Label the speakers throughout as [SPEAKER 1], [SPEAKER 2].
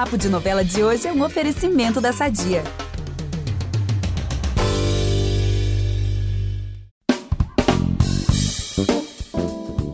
[SPEAKER 1] Papo de Novela de hoje é um oferecimento da Sadia.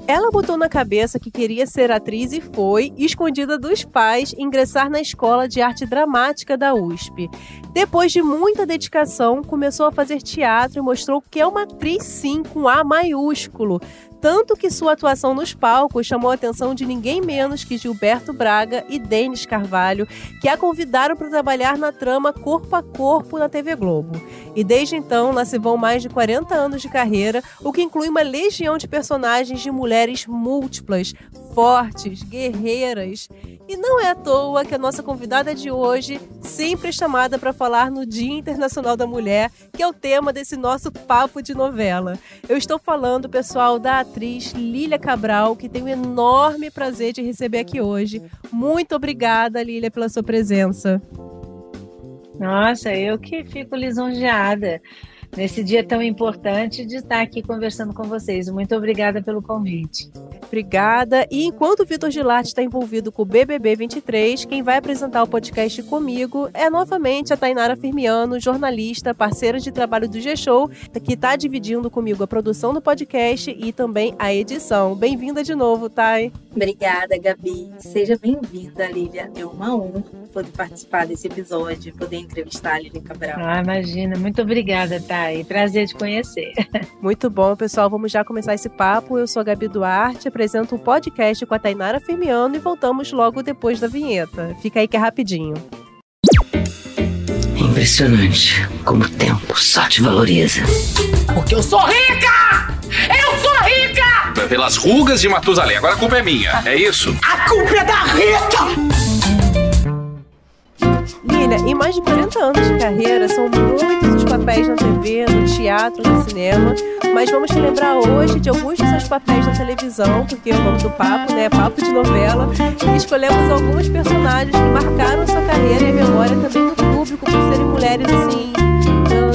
[SPEAKER 2] Ela botou na cabeça que queria ser atriz e foi, escondida dos pais, ingressar na Escola de Arte Dramática da USP. Depois de muita dedicação, começou a fazer teatro e mostrou que é uma atriz sim, com A maiúsculo. Tanto que sua atuação nos palcos chamou a atenção de ninguém menos que Gilberto Braga e Denis Carvalho, que a convidaram para trabalhar na trama Corpo a Corpo na TV Globo. E desde então, lá se vão mais de 40 anos de carreira, o que inclui uma legião de personagens de mulheres múltiplas, fortes, guerreiras. E não é à toa que a nossa convidada de hoje sempre é chamada para falar no Dia Internacional da Mulher, que é o tema desse nosso papo de novela. Eu estou falando, pessoal, da atriz Lília Cabral, que tenho o enorme prazer de receber aqui hoje. Muito obrigada, Lília, pela sua presença.
[SPEAKER 3] Nossa, eu que fico lisonjeada nesse dia tão importante de estar aqui conversando com vocês. Muito obrigada pelo convite.
[SPEAKER 2] Obrigada. E enquanto o Vitor Gilarte está envolvido com o BBB 23, quem vai apresentar o podcast comigo é novamente a Tainara Firmiano, jornalista, parceira de trabalho do G-Show, que está dividindo comigo a produção do podcast e também a edição. Bem-vinda de novo, Thay.
[SPEAKER 4] Obrigada, Gabi. Seja bem-vinda, Lília. É uma honra poder participar desse episódio, poder entrevistar a Lília Cabral.
[SPEAKER 3] Ah, imagina. Muito obrigada, Thay. Prazer te conhecer.
[SPEAKER 2] Muito bom, pessoal. Vamos já começar esse papo. Eu sou a Gabi Duarte, apresento um podcast com a Tainara Firmiano e voltamos logo depois da vinheta. Fica aí que é rapidinho.
[SPEAKER 5] É impressionante como o tempo só te valoriza.
[SPEAKER 6] Porque eu sou rica! Eu sou rica!
[SPEAKER 7] Pelas rugas de Matusalém. Agora a culpa é minha, é isso?
[SPEAKER 6] A culpa é da Rita!
[SPEAKER 2] Lília, em mais de 40 anos de carreira, são muitos os papéis na TV, no teatro, no cinema, mas vamos te lembrar hoje de alguns dos seus papéis na televisão, porque é o nome do papo, né? Papo de novela. Escolhemos alguns personagens que marcaram sua carreira e a memória também do público por serem mulheres assim,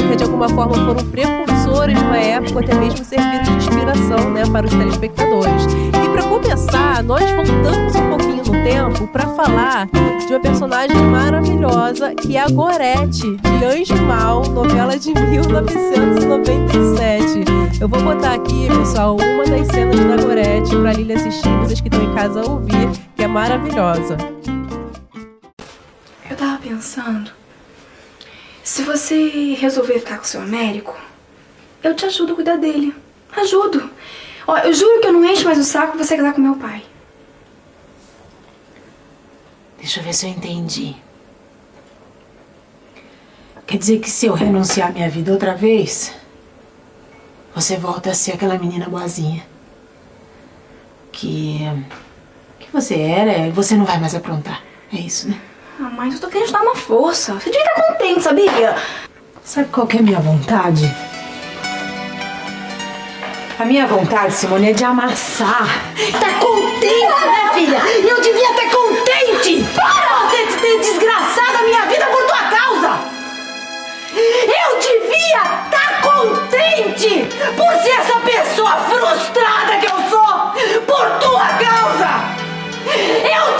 [SPEAKER 2] que de alguma forma foram precursores de uma época, até mesmo servindo de inspiração né, para os telespectadores. E para começar, nós voltamos um pouquinho no tempo para falar de uma personagem maravilhosa que é a Gorete, de Anjo Mal, novela de 1997. Eu vou botar aqui, pessoal, uma das cenas da Gorete para Lília assistir, vocês que estão em casa ouvir, que é maravilhosa.
[SPEAKER 8] Eu tava pensando se você resolver ficar com seu Américo, eu te ajudo a cuidar dele. Ajudo. Ó, eu juro que eu não encho mais o saco você casar com meu pai.
[SPEAKER 9] Deixa eu ver se eu entendi. Quer dizer que se eu renunciar à minha vida outra vez, você volta a ser aquela menina boazinha. Que. que você era e você não vai mais aprontar. É isso, né?
[SPEAKER 8] Ah, mas eu tô querendo te dar uma força. Você devia estar contente, sabia?
[SPEAKER 9] Sabe qual que é a minha vontade? A minha vontade, Simone, é de amassar. Tá contente, né, filha? Eu devia estar contente! Para! Você a minha vida por tua causa! Eu devia estar contente por ser essa pessoa frustrada que eu sou por tua causa! Eu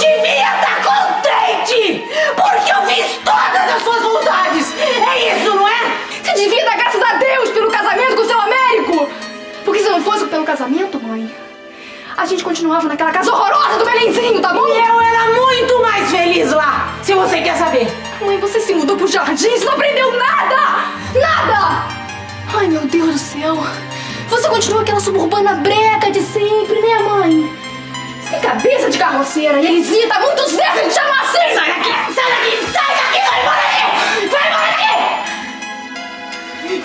[SPEAKER 8] casamento, mãe, a gente continuava naquela casa horrorosa do Belenzinho, tá bom?
[SPEAKER 9] E eu era muito mais feliz lá, se você quer saber.
[SPEAKER 8] Mãe, você se mudou pro jardim, você não aprendeu nada! Nada! Ai, meu Deus do céu! Você continua aquela suburbana breca de sempre, né, mãe? Sem cabeça de carroceira, e Elisinha tá muito certo de chamar assim!
[SPEAKER 9] Sai daqui! Sai daqui! Sai daqui! Vai embora daqui! Vai embora daqui!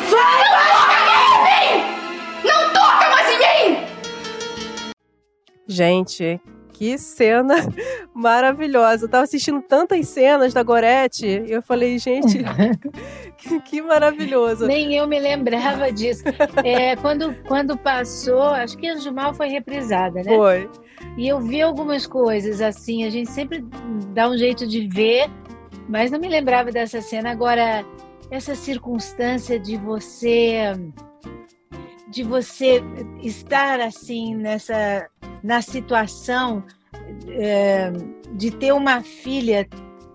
[SPEAKER 9] Vai embora
[SPEAKER 2] Gente, que cena maravilhosa. Eu tava assistindo tantas cenas da Gorete e eu falei, gente, que, que maravilhoso.
[SPEAKER 3] Nem eu me lembrava disso. É, quando, quando passou, acho que Anjo Mal foi reprisada, né?
[SPEAKER 2] Foi.
[SPEAKER 3] E eu vi algumas coisas assim, a gente sempre dá um jeito de ver, mas não me lembrava dessa cena. Agora, essa circunstância de você de você estar assim nessa na situação é, de ter uma filha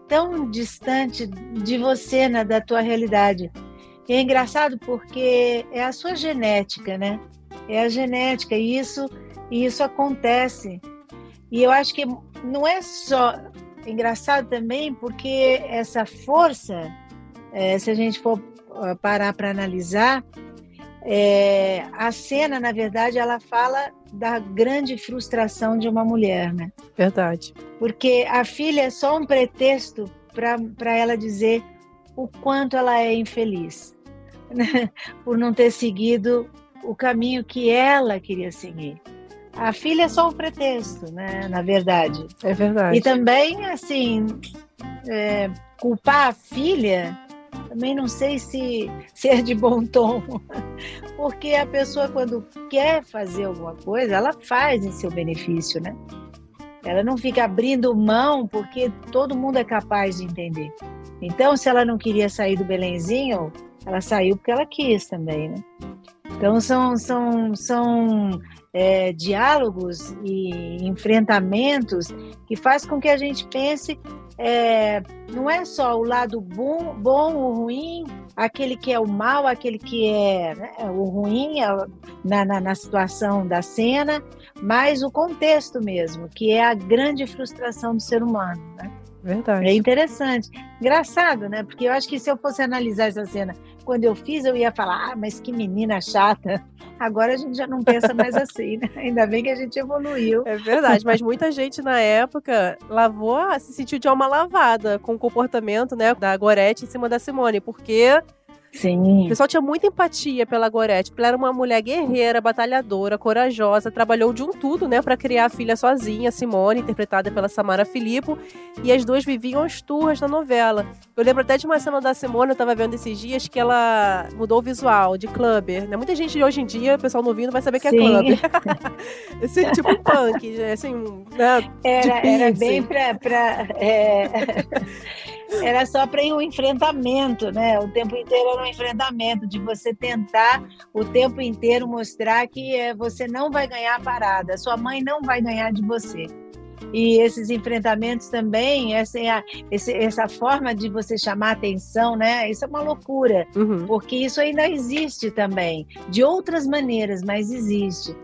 [SPEAKER 3] tão distante de você, né, da tua realidade. É engraçado porque é a sua genética, né? É a genética e isso e isso acontece. E eu acho que não é só é engraçado também porque essa força, é, se a gente for parar para analisar, é, a cena, na verdade, ela fala da grande frustração de uma mulher, né?
[SPEAKER 2] Verdade.
[SPEAKER 3] Porque a filha é só um pretexto para ela dizer o quanto ela é infeliz, né? por não ter seguido o caminho que ela queria seguir. A filha é só um pretexto, né? Na verdade.
[SPEAKER 2] É verdade.
[SPEAKER 3] E também, assim, é, culpar a filha também não sei se, se é de bom tom, porque a pessoa, quando quer fazer alguma coisa, ela faz em seu benefício, né? Ela não fica abrindo mão porque todo mundo é capaz de entender. Então, se ela não queria sair do Belenzinho, ela saiu porque ela quis também, né? Então, são, são, são é, diálogos e enfrentamentos que faz com que a gente pense é, não é só o lado bom, bom ou ruim, aquele que é o mal, aquele que é né, o ruim é na, na, na, situação da cena, mas o contexto mesmo, que é a grande frustração do ser humano. Né?
[SPEAKER 2] Verdade.
[SPEAKER 3] É interessante. Engraçado, né? Porque eu acho que se eu fosse analisar essa cena quando eu fiz, eu ia falar, ah, mas que menina chata. Agora a gente já não pensa mais assim, né? Ainda bem que a gente evoluiu.
[SPEAKER 2] É verdade, mas muita gente na época lavou, se sentiu de alma lavada com o comportamento, né, da Gorete em cima da Simone, porque
[SPEAKER 3] Sim.
[SPEAKER 2] O pessoal tinha muita empatia pela Gorete, porque ela era uma mulher guerreira, batalhadora, corajosa, trabalhou de um tudo, né, para criar a filha sozinha, Simone, interpretada pela Samara Filippo, e as duas viviam as turras na novela. Eu lembro até de uma cena da Simone, eu tava vendo esses dias, que ela mudou o visual de clubber, né? Muita gente hoje em dia, o pessoal não ouvindo, vai saber que é clubber. Esse tipo punk, assim, né,
[SPEAKER 3] Era, era bem pra... pra é... era só para ir um enfrentamento, né? O tempo inteiro era um enfrentamento de você tentar o tempo inteiro mostrar que é, você não vai ganhar a parada, sua mãe não vai ganhar de você. E esses enfrentamentos também, essa, é essa forma de você chamar atenção, né? Isso é uma loucura, uhum. porque isso ainda existe também, de outras maneiras, mas existe.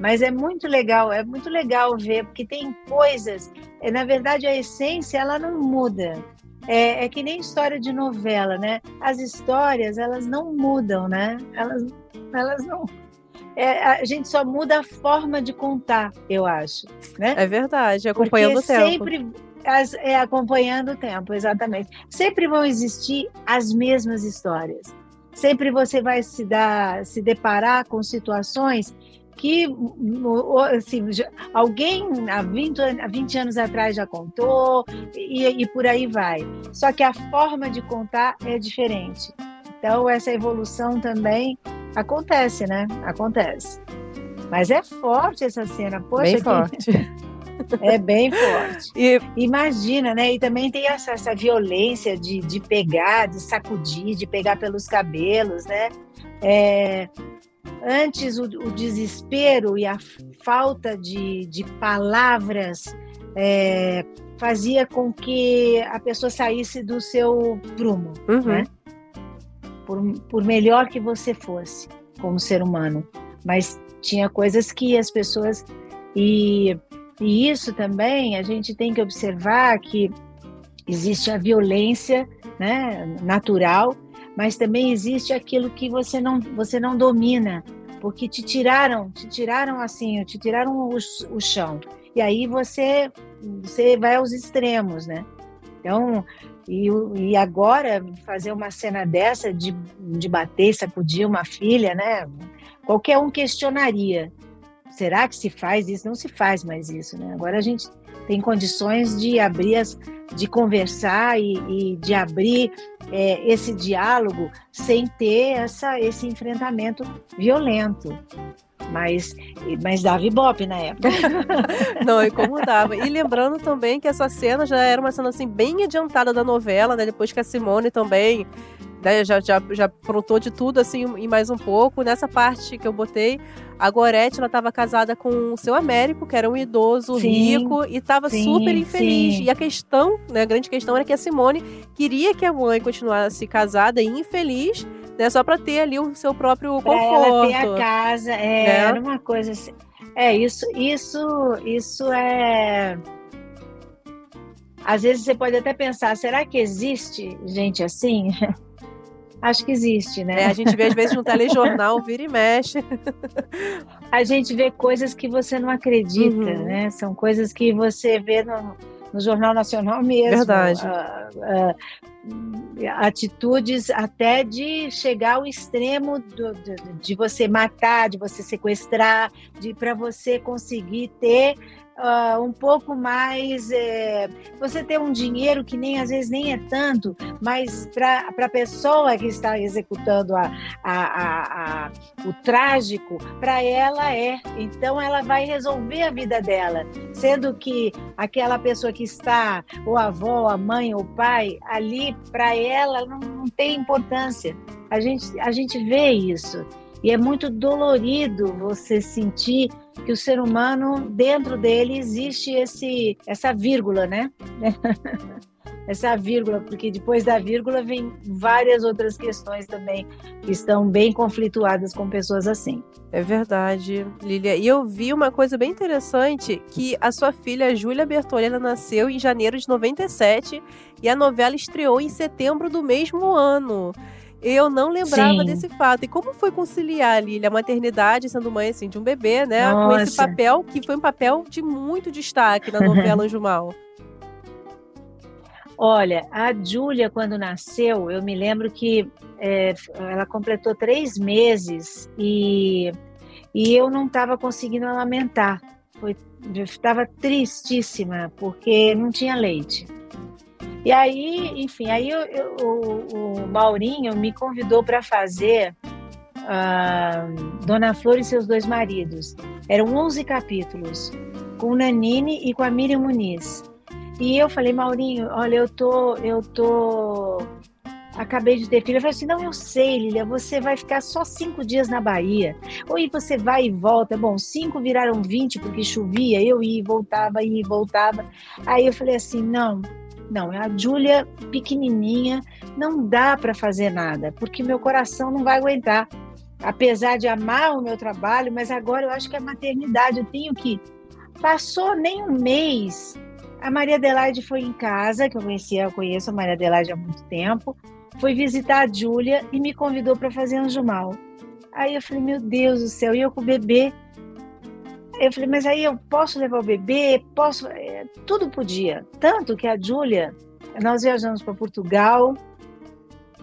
[SPEAKER 3] Mas é muito legal, é muito legal ver, porque tem coisas, é, na verdade a essência ela não muda, é, é, que nem história de novela, né? As histórias, elas não mudam, né? Elas, elas não... É, a gente só muda a forma de contar, eu acho, né?
[SPEAKER 2] É verdade, acompanhando
[SPEAKER 3] Porque
[SPEAKER 2] o tempo.
[SPEAKER 3] sempre... As, é, acompanhando o tempo, exatamente. Sempre vão existir as mesmas histórias. Sempre você vai se dar, se deparar com situações que assim, alguém há 20, há 20 anos atrás já contou e, e por aí vai. Só que a forma de contar é diferente. Então, essa evolução também acontece, né? Acontece. Mas é forte essa cena, poxa.
[SPEAKER 2] Bem
[SPEAKER 3] que...
[SPEAKER 2] forte.
[SPEAKER 3] É bem forte. E... Imagina, né? E também tem essa, essa violência de, de pegar, de sacudir, de pegar pelos cabelos, né? É, Antes, o, o desespero e a falta de, de palavras é, fazia com que a pessoa saísse do seu prumo, uhum. né? Por, por melhor que você fosse como ser humano. Mas tinha coisas que as pessoas. E, e isso também a gente tem que observar que existe a violência né, natural mas também existe aquilo que você não, você não domina, porque te tiraram, te tiraram assim, te tiraram o, o chão. E aí você, você vai aos extremos, né? Então, e, e agora fazer uma cena dessa de, de bater, sacudir uma filha, né? Qualquer um questionaria. Será que se faz isso? Não se faz mais isso, né? Agora a gente tem condições de abrir as, de conversar e, e de abrir é, esse diálogo sem ter essa, esse enfrentamento violento. Mas, mas dava ibope na época.
[SPEAKER 2] Não, incomodava. E lembrando também que essa cena já era uma cena assim bem adiantada da novela, né? Depois que a Simone também né, já, já, já aprontou de tudo, assim, e mais um pouco. Nessa parte que eu botei, a Gorete, ela estava casada com o seu Américo, que era um idoso sim, rico, e estava super infeliz. Sim. E a questão, né, a grande questão era que a Simone queria que a mãe continuasse casada e infeliz, né, só para ter ali o seu próprio pra conforto.
[SPEAKER 3] Ela ter a casa, é, né? era uma coisa assim. É, isso, isso, isso é às vezes você pode até pensar, será que existe gente assim? Acho que existe, né?
[SPEAKER 2] É, a gente vê às vezes no telejornal, vira e mexe.
[SPEAKER 3] a gente vê coisas que você não acredita, uhum. né? São coisas que você vê no, no Jornal Nacional mesmo.
[SPEAKER 2] Verdade.
[SPEAKER 3] Uh, uh, atitudes até de chegar ao extremo do, de, de você matar, de você sequestrar, de para você conseguir ter uh, um pouco mais. É, você ter um dinheiro que nem às vezes nem é tanto, mas para a pessoa que está executando a, a, a, o trágico, para ela é. Então ela vai resolver a vida dela, sendo que aquela pessoa que está, ou avó, a mãe, ou o pai, ali, para ela não, não tem importância. A gente, a gente vê isso. E é muito dolorido você sentir que o ser humano, dentro dele, existe esse, essa vírgula, né? essa vírgula, porque depois da vírgula vem várias outras questões também que estão bem conflituadas com pessoas assim.
[SPEAKER 2] É verdade, Lilia. E eu vi uma coisa bem interessante, que a sua filha Júlia Bertolli, nasceu em janeiro de 97 e a novela estreou em setembro do mesmo ano. Eu não lembrava Sim. desse fato. E como foi conciliar, Lilia, a maternidade, sendo mãe assim, de um bebê, né? Nossa. Com esse papel, que foi um papel de muito destaque na novela Anjo Mal.
[SPEAKER 3] Olha, a Júlia, quando nasceu, eu me lembro que é, ela completou três meses e, e eu não estava conseguindo amamentar. Estava tristíssima, porque não tinha leite. E aí, enfim, aí eu, eu, o, o, Maurinho me convidou para fazer uh, Dona Flor e seus dois maridos. Eram 11 capítulos, com o Nanini e com a Miriam Muniz. E eu falei, Maurinho, olha, eu tô, eu tô, acabei de ter filho. Eu falei assim, não, eu sei, Lilia, você vai ficar só cinco dias na Bahia. Ou você vai e volta. Bom, cinco viraram vinte porque chovia, eu ia e voltava, ia e voltava. Aí eu falei assim, não, não, é a Júlia pequenininha, não dá para fazer nada, porque meu coração não vai aguentar. Apesar de amar o meu trabalho, mas agora eu acho que a maternidade, eu tenho que. Passou nem um mês, a Maria Adelaide foi em casa, que eu conhecia, eu conheço a Maria Adelaide há muito tempo, foi visitar a Júlia e me convidou para fazer anjo mal. Aí eu falei, meu Deus do céu, e eu com o bebê eu falei, mas aí eu posso levar o bebê? Posso? É, tudo podia. Tanto que a Júlia, nós viajamos para Portugal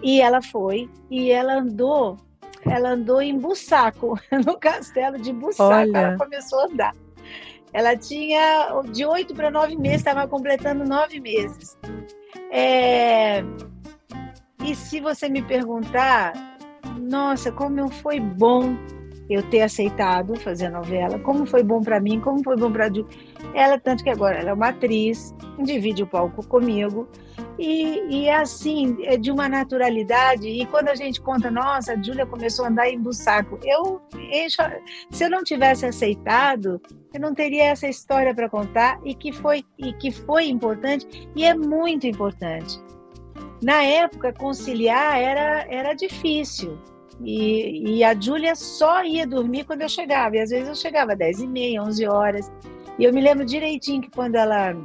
[SPEAKER 3] e ela foi e ela andou, ela andou em Bussaco, no castelo de Bussaco. Olha. Ela começou a andar. Ela tinha de oito para nove meses, estava completando nove meses. É... E se você me perguntar, nossa, como foi bom eu ter aceitado fazer a novela, como foi bom para mim, como foi bom para ela tanto que agora ela é uma atriz, divide o palco comigo e, e é assim é de uma naturalidade e quando a gente conta, nossa, a Júlia começou a andar em bussaco, eu, se eu não tivesse aceitado, eu não teria essa história para contar e que foi e que foi importante e é muito importante. Na época conciliar era era difícil e, e a Júlia só ia dormir quando eu chegava. E às vezes eu chegava às 10 e meia, 11 horas. E eu me lembro direitinho que quando ela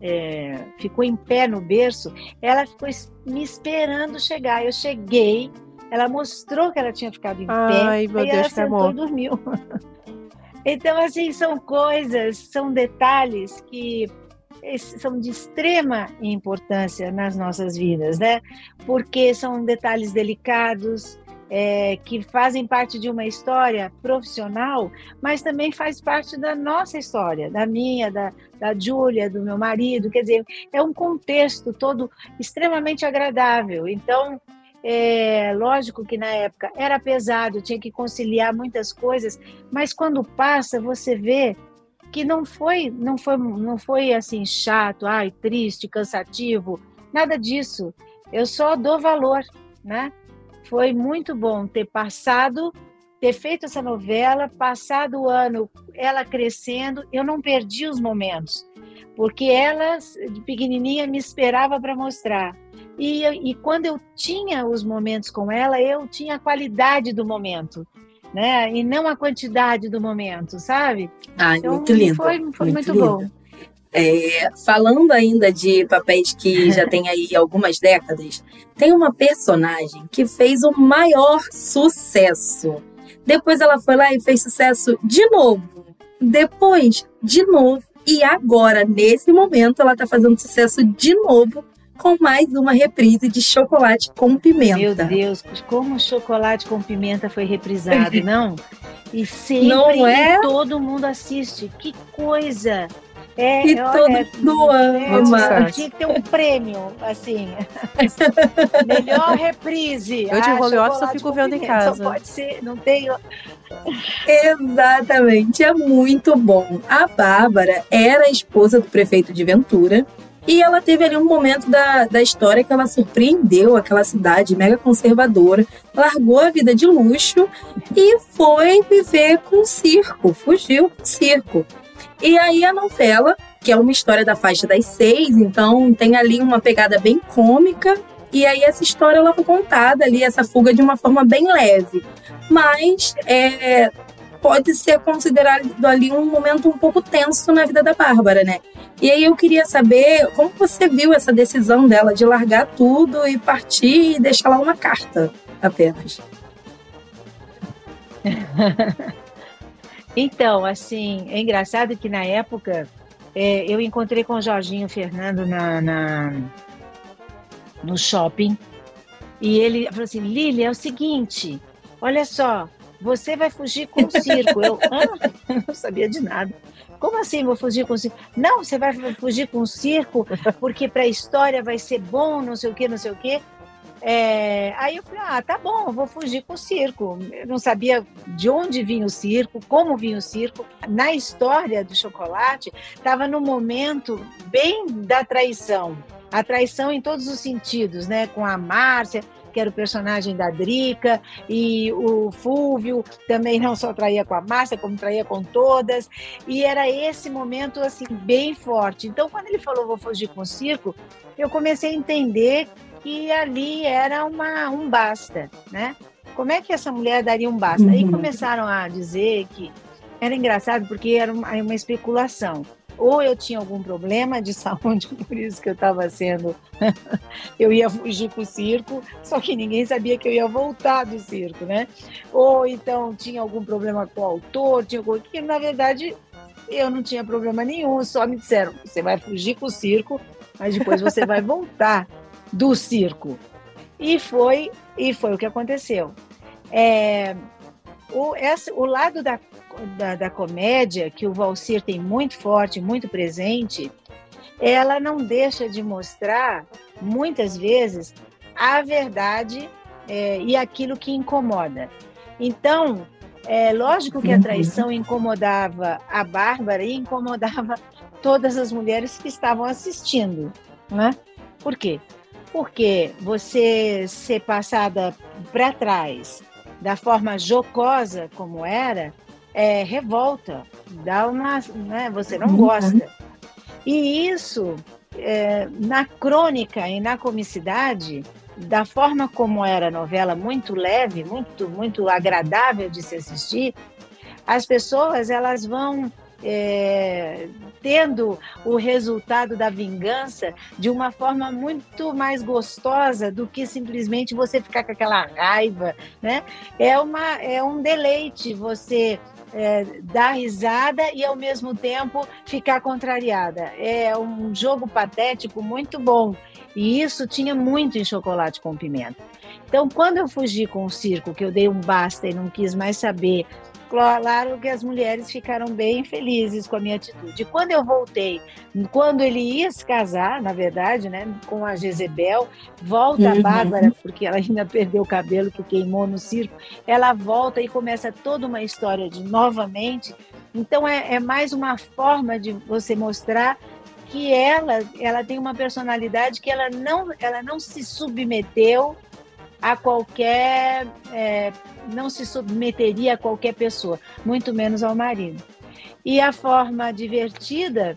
[SPEAKER 3] é, ficou em pé no berço, ela ficou me esperando chegar. Eu cheguei, ela mostrou que ela tinha ficado em
[SPEAKER 2] Ai,
[SPEAKER 3] pé,
[SPEAKER 2] meu
[SPEAKER 3] e
[SPEAKER 2] Deus,
[SPEAKER 3] ela sentou
[SPEAKER 2] e
[SPEAKER 3] dormiu. então, assim, são coisas, são detalhes que são de extrema importância nas nossas vidas, né? Porque são detalhes delicados, é, que fazem parte de uma história profissional, mas também faz parte da nossa história, da minha, da, da Júlia, do meu marido. Quer dizer, é um contexto todo extremamente agradável. Então, é, lógico que na época era pesado, tinha que conciliar muitas coisas, mas quando passa, você vê que não foi, não foi, não foi assim chato, ai, triste, cansativo, nada disso. Eu só dou valor né? Foi muito bom ter passado, ter feito essa novela, passado o ano, ela crescendo, eu não perdi os momentos, porque ela, de pequenininha, me esperava para mostrar. E, e quando eu tinha os momentos com ela, eu tinha a qualidade do momento. Né? E não a quantidade do momento, sabe?
[SPEAKER 4] Ai, então, muito lindo.
[SPEAKER 3] Foi, foi muito, muito bom.
[SPEAKER 4] É, falando ainda de papéis que já tem aí algumas décadas, tem uma personagem que fez o maior sucesso. Depois ela foi lá e fez sucesso de novo. Depois, de novo. E agora, nesse momento, ela tá fazendo sucesso de novo com mais uma reprise de Chocolate com Pimenta.
[SPEAKER 3] Meu Deus, como Chocolate com Pimenta foi reprisado, não? E sempre
[SPEAKER 4] não é?
[SPEAKER 3] todo mundo assiste. Que coisa! É,
[SPEAKER 4] e
[SPEAKER 3] olha,
[SPEAKER 4] todo mundo ama.
[SPEAKER 3] É, tinha que ter um prêmio, assim. Melhor reprise.
[SPEAKER 2] Eu de ah, home office só fico vendo em casa.
[SPEAKER 3] Só pode ser, não tenho.
[SPEAKER 4] Exatamente, é muito bom. A Bárbara era a esposa do prefeito de Ventura. E ela teve ali um momento da, da história que ela surpreendeu aquela cidade mega conservadora, largou a vida de luxo e foi viver com o circo, fugiu com o circo. E aí a novela, que é uma história da faixa das seis, então tem ali uma pegada bem cômica. E aí essa história ela foi contada ali, essa fuga de uma forma bem leve. Mas é, pode ser considerado ali um momento um pouco tenso na vida da Bárbara, né? E aí eu queria saber como você viu essa decisão dela de largar tudo e partir e deixar lá uma carta apenas.
[SPEAKER 3] Então, assim, é engraçado que na época é, eu encontrei com o Jorginho Fernando na, na, no shopping e ele falou assim: Lili, é o seguinte, olha só, você vai fugir com o circo. Eu ah, não sabia de nada. Como assim vou fugir com o circo? Não, você vai fugir com o circo porque para a história vai ser bom, não sei o quê, não sei o quê. É, aí eu falei, ah, tá bom, vou fugir com o circo. Eu não sabia de onde vinha o circo, como vinha o circo. Na história do chocolate, estava no momento bem da traição. A traição em todos os sentidos, né? Com a Márcia, que era o personagem da Drica, e o Fúvio também não só traía com a Márcia, como traía com todas. E era esse momento, assim, bem forte. Então, quando ele falou, vou fugir com o circo, eu comecei a entender que ali era uma, um basta, né? Como é que essa mulher daria um basta? Aí uhum. começaram a dizer que era engraçado porque era uma, uma especulação. Ou eu tinha algum problema de saúde, por isso que eu estava sendo. eu ia fugir para o circo, só que ninguém sabia que eu ia voltar do circo, né? Ou então tinha algum problema com o autor, tinha algum... que na verdade eu não tinha problema nenhum, só me disseram: você vai fugir com o circo, mas depois você vai voltar do circo. E foi, e foi o que aconteceu. É, o, essa, o lado da, da, da comédia, que o Valsir tem muito forte, muito presente, ela não deixa de mostrar, muitas vezes, a verdade é, e aquilo que incomoda. Então, é lógico que a uhum. traição incomodava a Bárbara e incomodava todas as mulheres que estavam assistindo, né? Por quê? Porque você ser passada para trás da forma jocosa como era, é revolta, dá uma, né, você não uhum. gosta. E isso, é, na crônica e na comicidade, da forma como era a novela, muito leve, muito, muito agradável de se assistir, as pessoas elas vão é, tendo o resultado da vingança de uma forma muito mais gostosa do que simplesmente você ficar com aquela raiva, né? É, uma, é um deleite você é, dar risada e ao mesmo tempo ficar contrariada. É um jogo patético muito bom. E isso tinha muito em chocolate com pimenta. Então, quando eu fugi com o circo, que eu dei um basta e não quis mais saber claro que as mulheres ficaram bem felizes com a minha atitude. Quando eu voltei, quando ele ia se casar, na verdade, né, com a Jezebel, volta uhum. a Bárbara, porque ela ainda perdeu o cabelo que queimou no circo, ela volta e começa toda uma história de novamente. Então é, é mais uma forma de você mostrar que ela, ela tem uma personalidade que ela não, ela não se submeteu a qualquer. É, não se submeteria a qualquer pessoa, muito menos ao marido. E a forma divertida,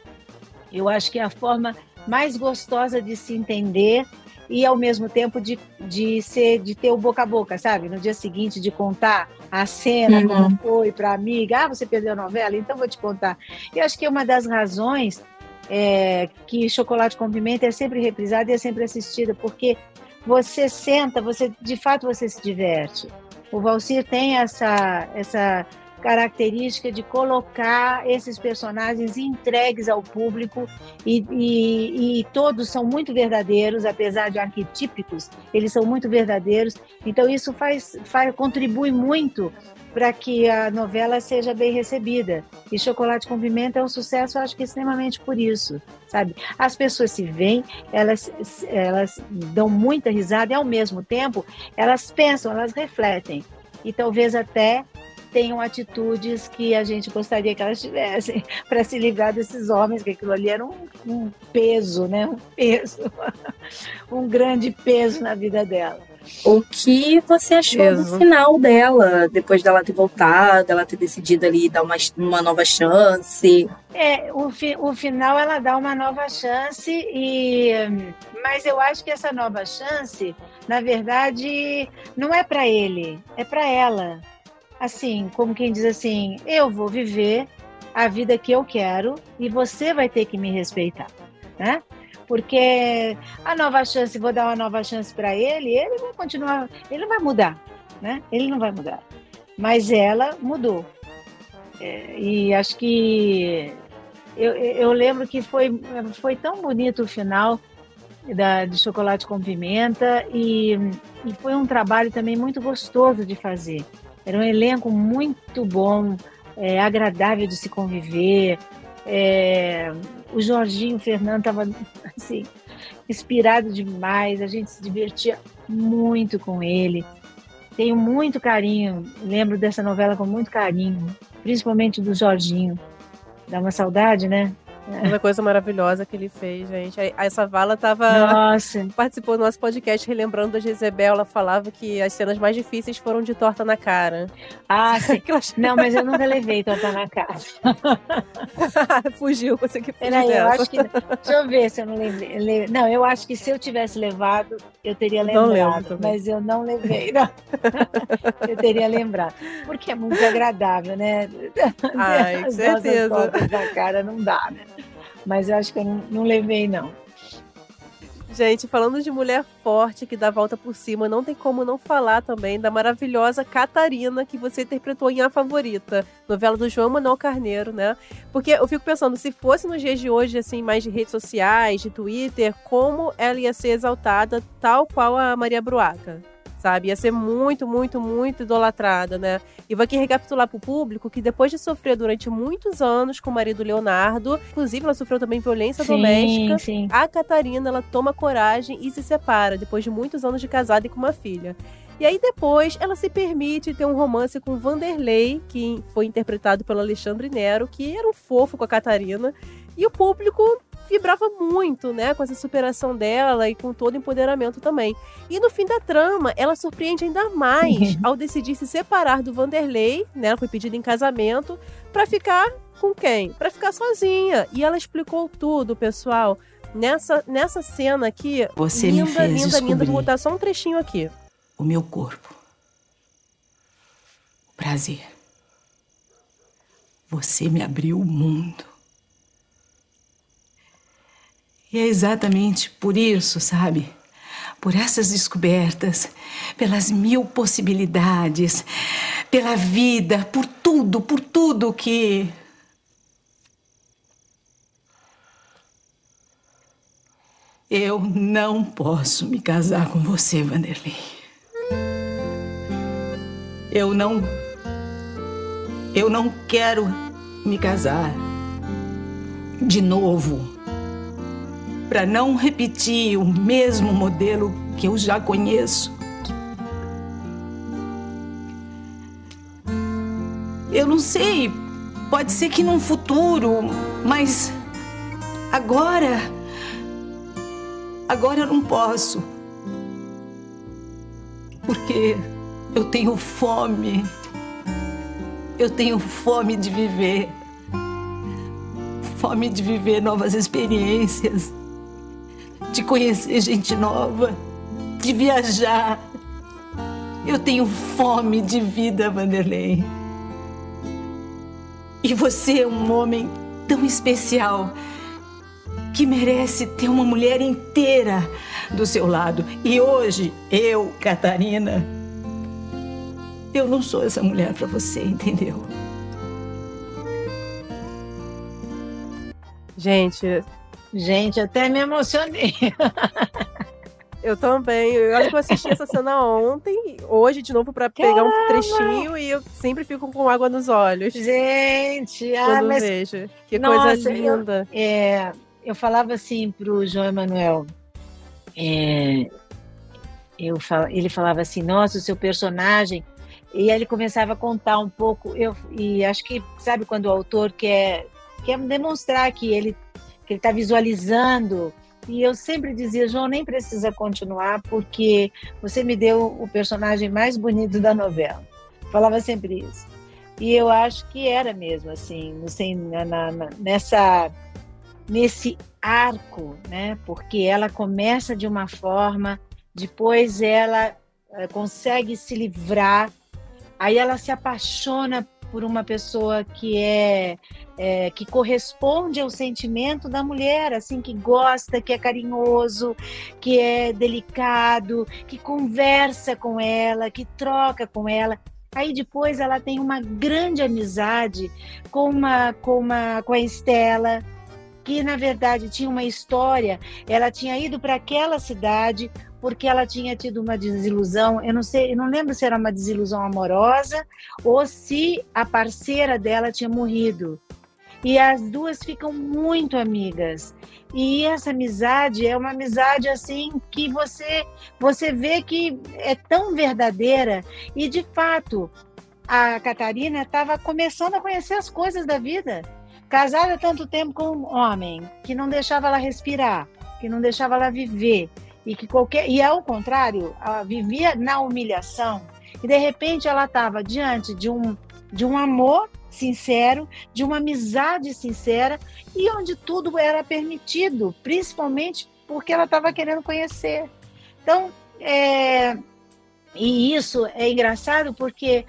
[SPEAKER 3] eu acho que é a forma mais gostosa de se entender e ao mesmo tempo de, de ser de ter o boca a boca, sabe? No dia seguinte de contar a cena uhum. como foi para amiga, ah, você perdeu a novela, então vou te contar. Eu acho que uma das razões é, que Chocolate com Pimenta é sempre reprisada e é sempre assistida, porque você senta, você de fato você se diverte. O Valsir tem essa essa característica de colocar esses personagens entregues ao público e, e, e, todos são muito verdadeiros, apesar de arquetípicos, eles são muito verdadeiros. Então isso faz, faz contribui muito para que a novela seja bem recebida. E Chocolate com Pimenta é um sucesso, acho que extremamente por isso, sabe? As pessoas se veem, elas, elas dão muita risada e ao mesmo tempo elas pensam, elas refletem. E talvez até tenham atitudes que a gente gostaria que elas tivessem para se livrar desses homens, que aquilo ali era um, um peso, né? Um peso, um grande peso na vida dela.
[SPEAKER 4] O que você achou Peso. do final dela, depois dela ter voltado, ela ter decidido ali dar uma, uma nova chance?
[SPEAKER 3] É, o, fi, o final ela dá uma nova chance, e mas eu acho que essa nova chance, na verdade, não é para ele, é para ela assim, como quem diz assim, eu vou viver a vida que eu quero e você vai ter que me respeitar, né? Porque a nova chance, vou dar uma nova chance para ele, ele vai continuar, ele não vai mudar, né? Ele não vai mudar. Mas ela mudou. É, e acho que eu, eu lembro que foi, foi tão bonito o final da, de Chocolate com Pimenta e, e foi um trabalho também muito gostoso de fazer era um elenco muito bom, é, agradável de se conviver. É, o Jorginho Fernando estava assim, inspirado demais, a gente se divertia muito com ele. Tenho muito carinho, lembro dessa novela com muito carinho, principalmente do Jorginho. Dá uma saudade, né?
[SPEAKER 2] Uma coisa maravilhosa que ele fez, gente. Essa vala tava. Participou do nosso podcast relembrando da Jezebel. Ela falava que as cenas mais difíceis foram de torta na cara.
[SPEAKER 3] Ah, sim. Não, mas eu nunca levei torta na cara.
[SPEAKER 2] Fugiu, você que fugiu.
[SPEAKER 3] Peraí, eu acho que. Deixa eu ver se eu não levei. Não, eu acho que se eu tivesse levado, eu teria lembrado. Mas eu não levei, não. eu teria lembrado. Porque é muito agradável, né?
[SPEAKER 2] Ai, com certeza.
[SPEAKER 3] na cara não dá, né? Mas eu acho que eu não, levei, não.
[SPEAKER 2] Gente, falando de mulher forte que dá volta por cima, não tem como não falar também da maravilhosa Catarina que você interpretou em A Favorita, novela do João Manuel Carneiro, né? Porque eu fico pensando, se fosse nos dias de hoje, assim, mais de redes sociais, de Twitter, como ela ia ser exaltada tal qual a Maria Bruaca sabe? Ia ser muito, muito, muito idolatrada, né? E vou aqui recapitular para o público que depois de sofrer durante muitos anos com o marido Leonardo, inclusive ela sofreu também violência
[SPEAKER 3] sim,
[SPEAKER 2] doméstica,
[SPEAKER 3] sim.
[SPEAKER 2] a Catarina ela toma coragem e se separa depois de muitos anos de casada e com uma filha. E aí depois ela se permite ter um romance com Vanderlei, que foi interpretado pelo Alexandre Nero, que era um fofo com a Catarina. E o público vibrava muito, né, com essa superação dela e com todo o empoderamento também. E no fim da trama, ela surpreende ainda mais ao decidir se separar do Vanderlei, né, ela foi pedida em casamento, para ficar com quem? Para ficar sozinha. E ela explicou tudo, pessoal. Nessa, nessa cena aqui,
[SPEAKER 5] Você
[SPEAKER 2] linda,
[SPEAKER 5] me fez
[SPEAKER 2] linda,
[SPEAKER 5] descobrir
[SPEAKER 2] linda. Vou botar só um trechinho aqui.
[SPEAKER 5] O meu corpo. Prazer. Você me abriu o mundo. E é exatamente por isso, sabe? Por essas descobertas, pelas mil possibilidades, pela vida, por tudo, por tudo que. Eu não posso me casar com você, Vanderlei. Eu não. Eu não quero me casar de novo para não repetir o mesmo modelo que eu já conheço. Eu não sei, pode ser que num futuro, mas agora. Agora eu não posso. porque eu tenho fome. Eu tenho fome de viver. Fome de viver novas experiências, de conhecer gente nova, de viajar. Eu tenho fome de vida, Vanderlei. E você é um homem tão especial que merece ter uma mulher inteira do seu lado. E hoje, eu, Catarina, eu não sou essa mulher para você, entendeu?
[SPEAKER 2] Gente.
[SPEAKER 3] Gente, até me emocionei.
[SPEAKER 2] Eu também. Eu acho que eu assisti essa cena ontem, hoje de novo para pegar um trechinho e eu sempre fico com água nos olhos.
[SPEAKER 3] Gente, ah,
[SPEAKER 2] quando
[SPEAKER 3] mas...
[SPEAKER 2] vejo. Que Nossa, coisa linda.
[SPEAKER 3] Eu, é, eu falava assim pro João Emanuel. É, eu fal, ele falava assim, nossa, o seu personagem. E aí ele começava a contar um pouco. Eu, e acho que, sabe, quando o autor quer, quer demonstrar que ele que ele está visualizando e eu sempre dizia, João, nem precisa continuar, porque você me deu o personagem mais bonito da novela. Falava sempre isso. E eu acho que era mesmo, assim, assim na, na, nessa, nesse arco, né? Porque ela começa de uma forma, depois ela eh, consegue se livrar, aí ela se apaixona por uma pessoa que é, é, que corresponde ao sentimento da mulher, assim que gosta, que é carinhoso, que é delicado, que conversa com ela, que troca com ela. Aí depois ela tem uma grande amizade com uma com uma com a Estela, que na verdade tinha uma história. Ela tinha ido para aquela cidade porque ela tinha tido uma desilusão. Eu não sei, eu não lembro se era uma desilusão amorosa ou se a parceira dela tinha morrido. E as duas ficam muito amigas. E essa amizade é uma amizade assim que você você vê que é tão verdadeira e de fato a Catarina estava começando a conhecer as coisas da vida. Casada tanto tempo com um homem que não deixava ela respirar, que não deixava ela viver, e que qualquer e ao contrário, ela vivia na humilhação e de repente ela estava diante de um de um amor sincero, de uma amizade sincera e onde tudo era permitido, principalmente porque ela estava querendo conhecer. Então, é, e isso é engraçado porque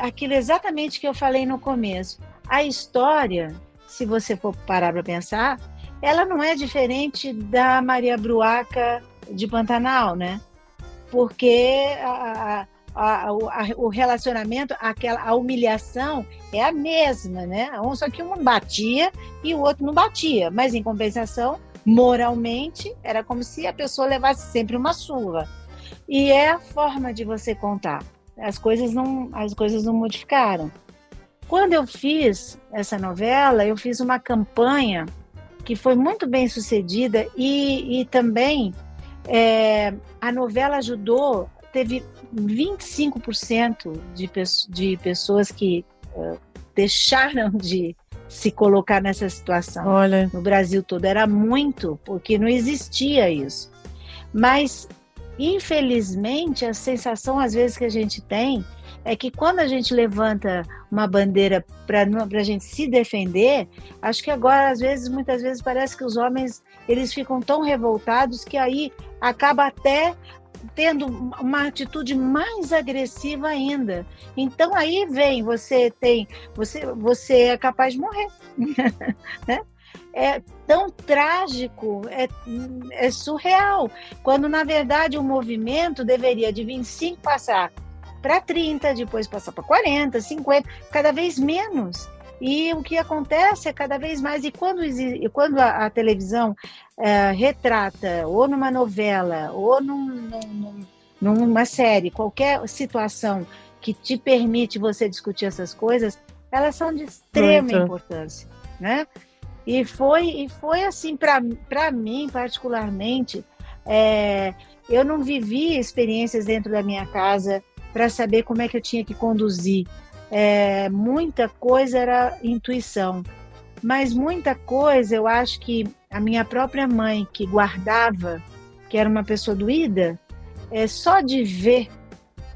[SPEAKER 3] aquilo exatamente que eu falei no começo. A história, se você for parar para pensar, ela não é diferente da Maria Bruaca de Pantanal, né? Porque a, a, a, o relacionamento, aquela, a humilhação é a mesma, né? Só que um batia e o outro não batia, mas em compensação, moralmente, era como se a pessoa levasse sempre uma surra. E é a forma de você contar. As coisas não, as coisas não modificaram. Quando eu fiz essa novela, eu fiz uma campanha que foi muito bem sucedida e, e também é, a novela ajudou, teve 25% de, de pessoas que uh, deixaram de se colocar nessa situação.
[SPEAKER 2] Olha.
[SPEAKER 3] No Brasil todo era muito, porque não existia isso. Mas, infelizmente, a sensação às vezes que a gente tem é que quando a gente levanta uma bandeira para a gente se defender, acho que agora, às vezes, muitas vezes, parece que os homens eles ficam tão revoltados que aí acaba até tendo uma atitude mais agressiva ainda. Então aí vem, você tem, você, você é capaz de morrer, né? É tão trágico, é, é surreal, quando na verdade o movimento deveria de 25 passar para 30, depois passar para 40, 50, cada vez menos. E o que acontece é cada vez mais, e quando, quando a, a televisão é, retrata, ou numa novela, ou num, num, numa série, qualquer situação que te permite você discutir essas coisas, elas são de extrema Muito. importância, né? E foi, e foi assim, para mim, particularmente, é, eu não vivi experiências dentro da minha casa para saber como é que eu tinha que conduzir. É, muita coisa era intuição, mas muita coisa eu acho que a minha própria mãe, que guardava, que era uma pessoa doída, é, só de ver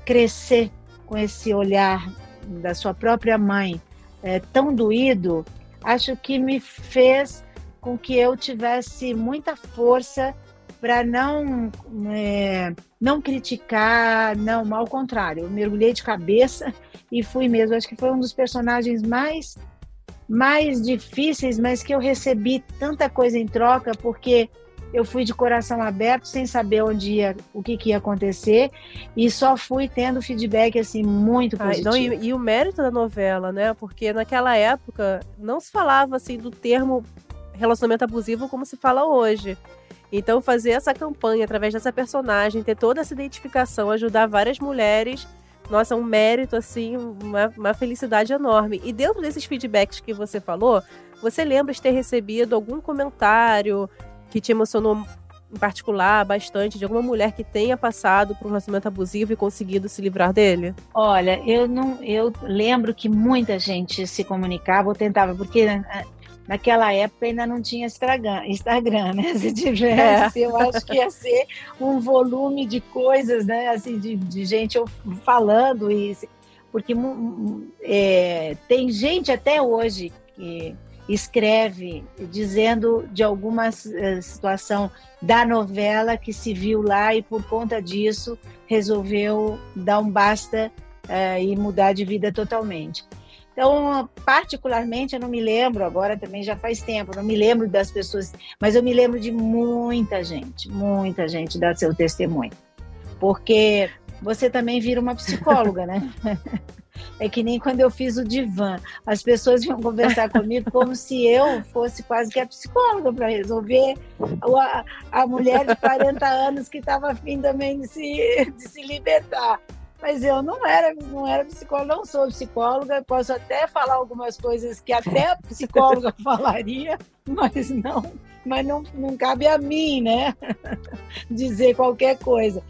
[SPEAKER 3] crescer com esse olhar da sua própria mãe é, tão doído, acho que me fez com que eu tivesse muita força para não é, não criticar, não, ao contrário, eu mergulhei de cabeça e fui mesmo. Acho que foi um dos personagens mais mais difíceis, mas que eu recebi tanta coisa em troca porque eu fui de coração aberto, sem saber onde ia, o que, que ia acontecer, e só fui tendo feedback assim muito positivo.
[SPEAKER 2] Ah, e, e, o mérito da novela, né? Porque naquela época não se falava assim do termo relacionamento abusivo como se fala hoje. Então fazer essa campanha através dessa personagem, ter toda essa identificação, ajudar várias mulheres, nossa, um mérito assim, uma, uma felicidade enorme. E dentro desses feedbacks que você falou, você lembra de ter recebido algum comentário, que te emocionou em particular bastante de alguma mulher que tenha passado por um relacionamento abusivo e conseguido se livrar dele?
[SPEAKER 3] Olha, eu não, eu lembro que muita gente se comunicava ou tentava, porque né, naquela época ainda não tinha Instagram, Instagram né? Se tivesse, é. eu acho que ia ser um volume de coisas, né? Assim, de, de gente falando e porque é, tem gente até hoje que escreve dizendo de alguma uh, situação da novela que se viu lá e por conta disso resolveu dar um basta uh, e mudar de vida totalmente. Então, particularmente, eu não me lembro, agora também já faz tempo, não me lembro das pessoas, mas eu me lembro de muita gente, muita gente dar seu testemunho. Porque você também vira uma psicóloga, né? É que nem quando eu fiz o divã. As pessoas vinham conversar comigo como se eu fosse quase que a psicóloga para resolver a, a mulher de 40 anos que estava afim também de se, de se libertar. Mas eu não era, não era psicóloga, não sou psicóloga, posso até falar algumas coisas que até a psicóloga falaria, mas não, mas não, não cabe a mim, né? Dizer qualquer coisa.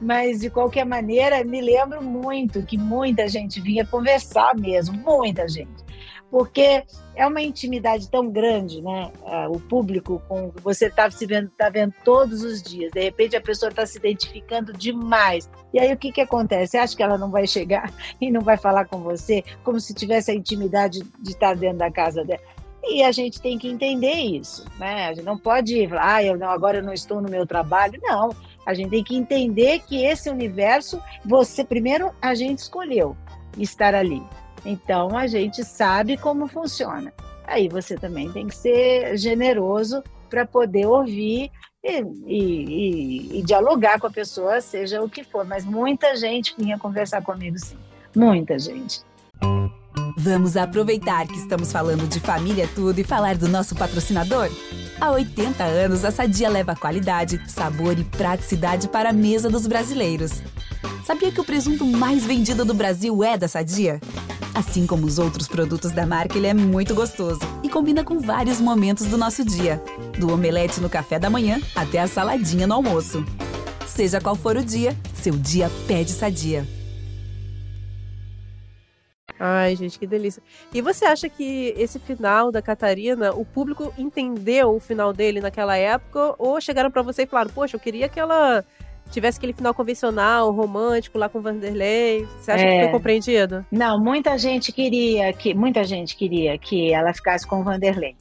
[SPEAKER 3] Mas, de qualquer maneira, me lembro muito que muita gente vinha conversar mesmo, muita gente. Porque é uma intimidade tão grande, né? Ah, o público com você está se vendo, tá vendo todos os dias. De repente a pessoa está se identificando demais. E aí o que que acontece? Você acha que ela não vai chegar e não vai falar com você como se tivesse a intimidade de estar dentro da casa dela? E a gente tem que entender isso, né? A gente não pode falar, ah, eu não, agora eu não estou no meu trabalho. Não, a gente tem que entender que esse universo, você primeiro a gente escolheu estar ali. Então a gente sabe como funciona. Aí você também tem que ser generoso para poder ouvir e, e, e, dialogar com a pessoa, seja o que for. Mas muita gente vinha conversar comigo, sim. Muita gente.
[SPEAKER 1] Vamos aproveitar que estamos falando de família tudo e falar do nosso patrocinador? Há 80 anos, a Sadia leva qualidade, sabor e praticidade para a mesa dos brasileiros. Sabia que o presunto mais vendido do Brasil é da Sadia? Assim como os outros produtos da marca, ele é muito gostoso e combina com vários momentos do nosso dia, do omelete no café da manhã até a saladinha no almoço. Seja qual for o dia, seu dia pede Sadia.
[SPEAKER 2] Ai, gente, que delícia. E você acha que esse final da Catarina, o público entendeu o final dele naquela época? Ou chegaram para você e falaram, poxa, eu queria que ela tivesse aquele final convencional, romântico lá com Vanderlei? Você acha é. que foi compreendido?
[SPEAKER 3] Não, muita gente queria que muita gente queria que ela ficasse com Vanderlei.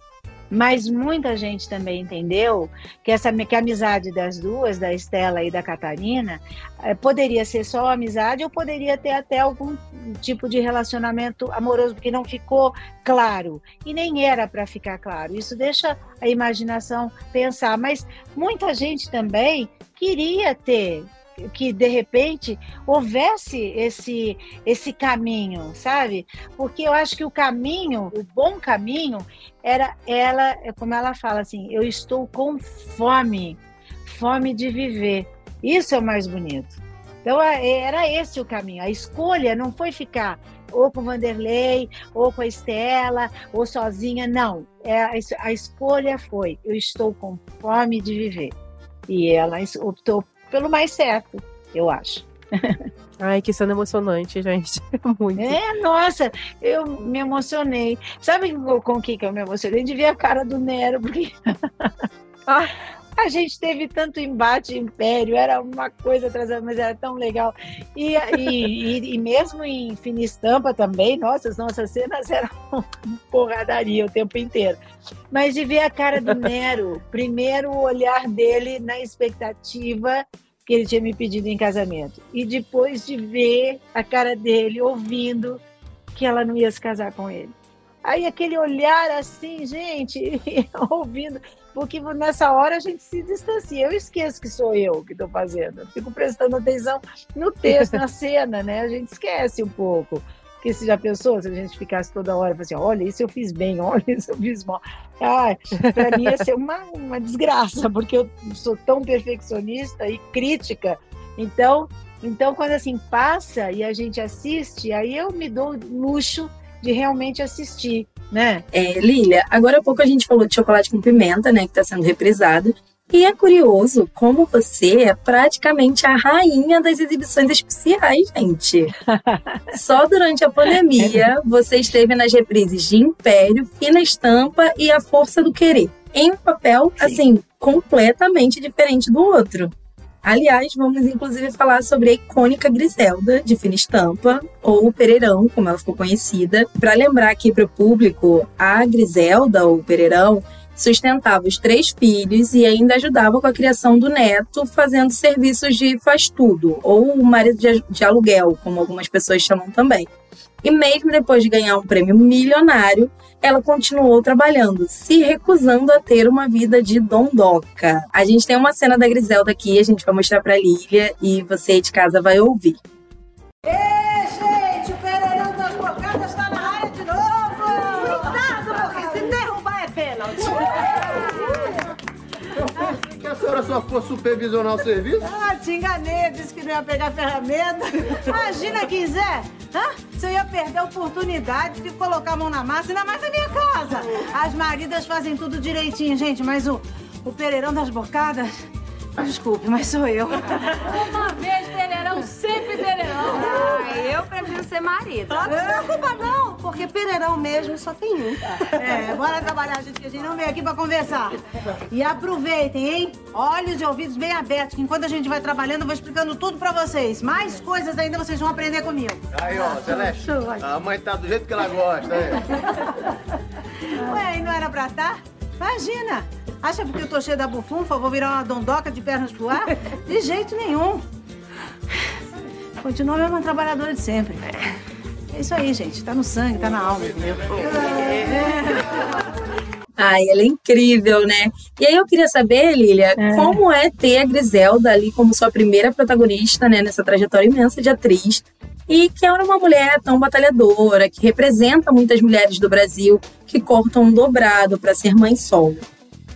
[SPEAKER 3] Mas muita gente também entendeu que essa que a amizade das duas, da Estela e da Catarina, eh, poderia ser só amizade ou poderia ter até algum tipo de relacionamento amoroso, porque não ficou claro. E nem era para ficar claro. Isso deixa a imaginação pensar. Mas muita gente também queria ter que de repente houvesse esse esse caminho, sabe? Porque eu acho que o caminho, o bom caminho era ela, é como ela fala assim, eu estou com fome, fome de viver. Isso é o mais bonito. Então era esse o caminho. A escolha não foi ficar ou com Vanderlei, ou com a Estela, ou sozinha. Não. É, a escolha foi: eu estou com fome de viver. E ela optou pelo mais certo, eu acho.
[SPEAKER 2] Ai, que cena emocionante, gente. Muito.
[SPEAKER 3] É, nossa, eu me emocionei. Sabe com o que, que eu me emocionei? De ver a cara do Nero, porque.
[SPEAKER 2] ah,
[SPEAKER 3] A gente teve tanto embate império, era uma coisa atrás mas era tão legal. E, e, e, mesmo em Fina Estampa também, nossa, as nossas cenas eram porradaria o tempo inteiro. Mas de ver a cara do Nero, primeiro o olhar dele na expectativa que ele tinha me pedido em casamento. E depois de ver a cara dele ouvindo que ela não ia se casar com ele. Aí aquele olhar assim, gente, ouvindo, porque nessa hora a gente se distancia. Eu esqueço que sou eu que estou fazendo. Fico prestando atenção no texto, na cena, né? A gente esquece um pouco. Porque se já pensou, se a gente ficasse toda hora assim, olha, isso eu fiz bem, olha, isso eu fiz mal. Ah, para mim ia ser uma, uma desgraça, porque eu sou tão perfeccionista e crítica. Então, então, quando assim passa e a gente assiste, aí eu me dou luxo de realmente assistir, né?
[SPEAKER 4] É, Lília, agora há pouco a gente falou de chocolate com pimenta, né, que está sendo reprisado. E é curioso como você é praticamente a rainha das exibições especiais, gente. Só durante a pandemia você esteve nas reprises de Império, Fina Estampa e A Força do Querer. Em um papel, Sim. assim, completamente diferente do outro. Aliás, vamos inclusive falar sobre a icônica Griselda, de fina estampa, ou Pereirão, como ela ficou conhecida. Para lembrar aqui para o público, a Griselda, ou Pereirão, sustentava os três filhos e ainda ajudava com a criação do neto, fazendo serviços de faz tudo, ou marido de, aluguel, como algumas pessoas chamam também. E mesmo depois de ganhar um prêmio milionário, ela continuou trabalhando, se recusando a ter uma vida de dondoca. A gente tem uma cena da Griselda aqui, a gente vai mostrar pra Lília e você de casa vai ouvir.
[SPEAKER 10] Senhora só for supervisionar o serviço?
[SPEAKER 9] Ah, te enganei, disse que não ia pegar ferramenta. Imagina, quiser, Hã? Se eu ia perder a oportunidade de colocar a mão na massa, ainda mais na minha casa. As maridas fazem tudo direitinho, gente, mas o, o Pereirão das Bocadas Desculpe, mas sou eu.
[SPEAKER 11] Uma vez
[SPEAKER 12] ser marido.
[SPEAKER 9] Não se preocupa não, porque Pereirão mesmo só tem um. É, bora trabalhar, gente, que a gente não veio aqui pra conversar. E aproveitem, hein? Olhos e ouvidos bem abertos, que enquanto a gente vai trabalhando, eu vou explicando tudo pra vocês. Mais coisas ainda vocês vão aprender comigo.
[SPEAKER 10] Aí, ó, Celeste, a mãe tá do jeito que ela gosta, aí.
[SPEAKER 9] Ué, e não era pra estar? Tá? Imagina! Acha porque eu tô cheia da bufunfa, vou virar uma dondoca de pernas pro ar? De jeito nenhum. Continua a mesma trabalhadora de sempre. É isso aí, gente. Tá no sangue, tá na alma.
[SPEAKER 4] Ai, ela é incrível, né? E aí eu queria saber, Lilia, é. como é ter a Griselda ali como sua primeira protagonista, né, nessa trajetória imensa de atriz, e que era uma mulher tão batalhadora, que representa muitas mulheres do Brasil que cortam um dobrado para ser mãe solo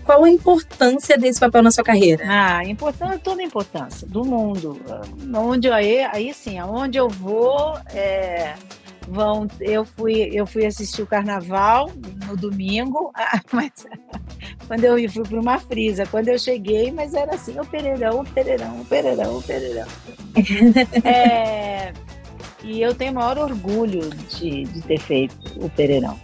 [SPEAKER 4] qual a importância desse papel na sua carreira?
[SPEAKER 3] Ah, importância, toda a importância do mundo. Onde aí, aí sim, aonde eu vou, é, vão, eu fui, eu fui assistir o carnaval no domingo, mas quando eu fui para uma frisa, quando eu cheguei, mas era assim, o Pereirão, o Pereirão, o Pereirão, o Pereirão. é, e eu tenho o maior orgulho de, de ter feito o Pereirão.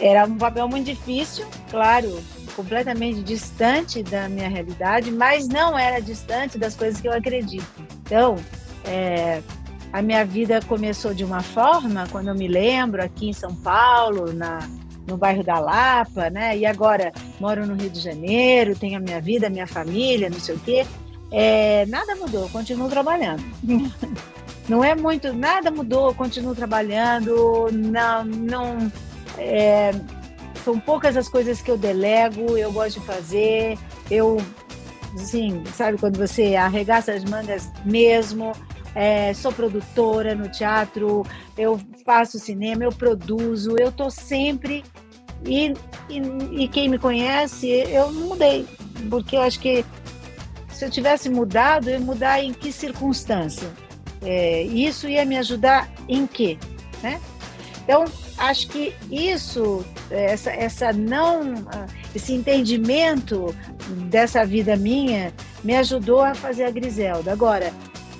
[SPEAKER 3] Era um papel muito difícil, claro, completamente distante da minha realidade, mas não era distante das coisas que eu acredito. Então, é, a minha vida começou de uma forma, quando eu me lembro, aqui em São Paulo, na, no bairro da Lapa, né? E agora moro no Rio de Janeiro, tenho a minha vida, a minha família, não sei o quê. É, nada mudou, continuo trabalhando. Não é muito, nada mudou, continuo trabalhando, não, não, é, são poucas as coisas que eu delego, eu gosto de fazer, eu, assim, sabe, quando você arregaça as mangas mesmo, é, sou produtora no teatro, eu faço cinema, eu produzo, eu tô sempre. E, e, e quem me conhece, eu não mudei, porque eu acho que se eu tivesse mudado, eu ia mudar em que circunstância? É, isso ia me ajudar em quê? Né? Então, acho que isso, essa, essa não, esse entendimento dessa vida minha me ajudou a fazer a Griselda. Agora,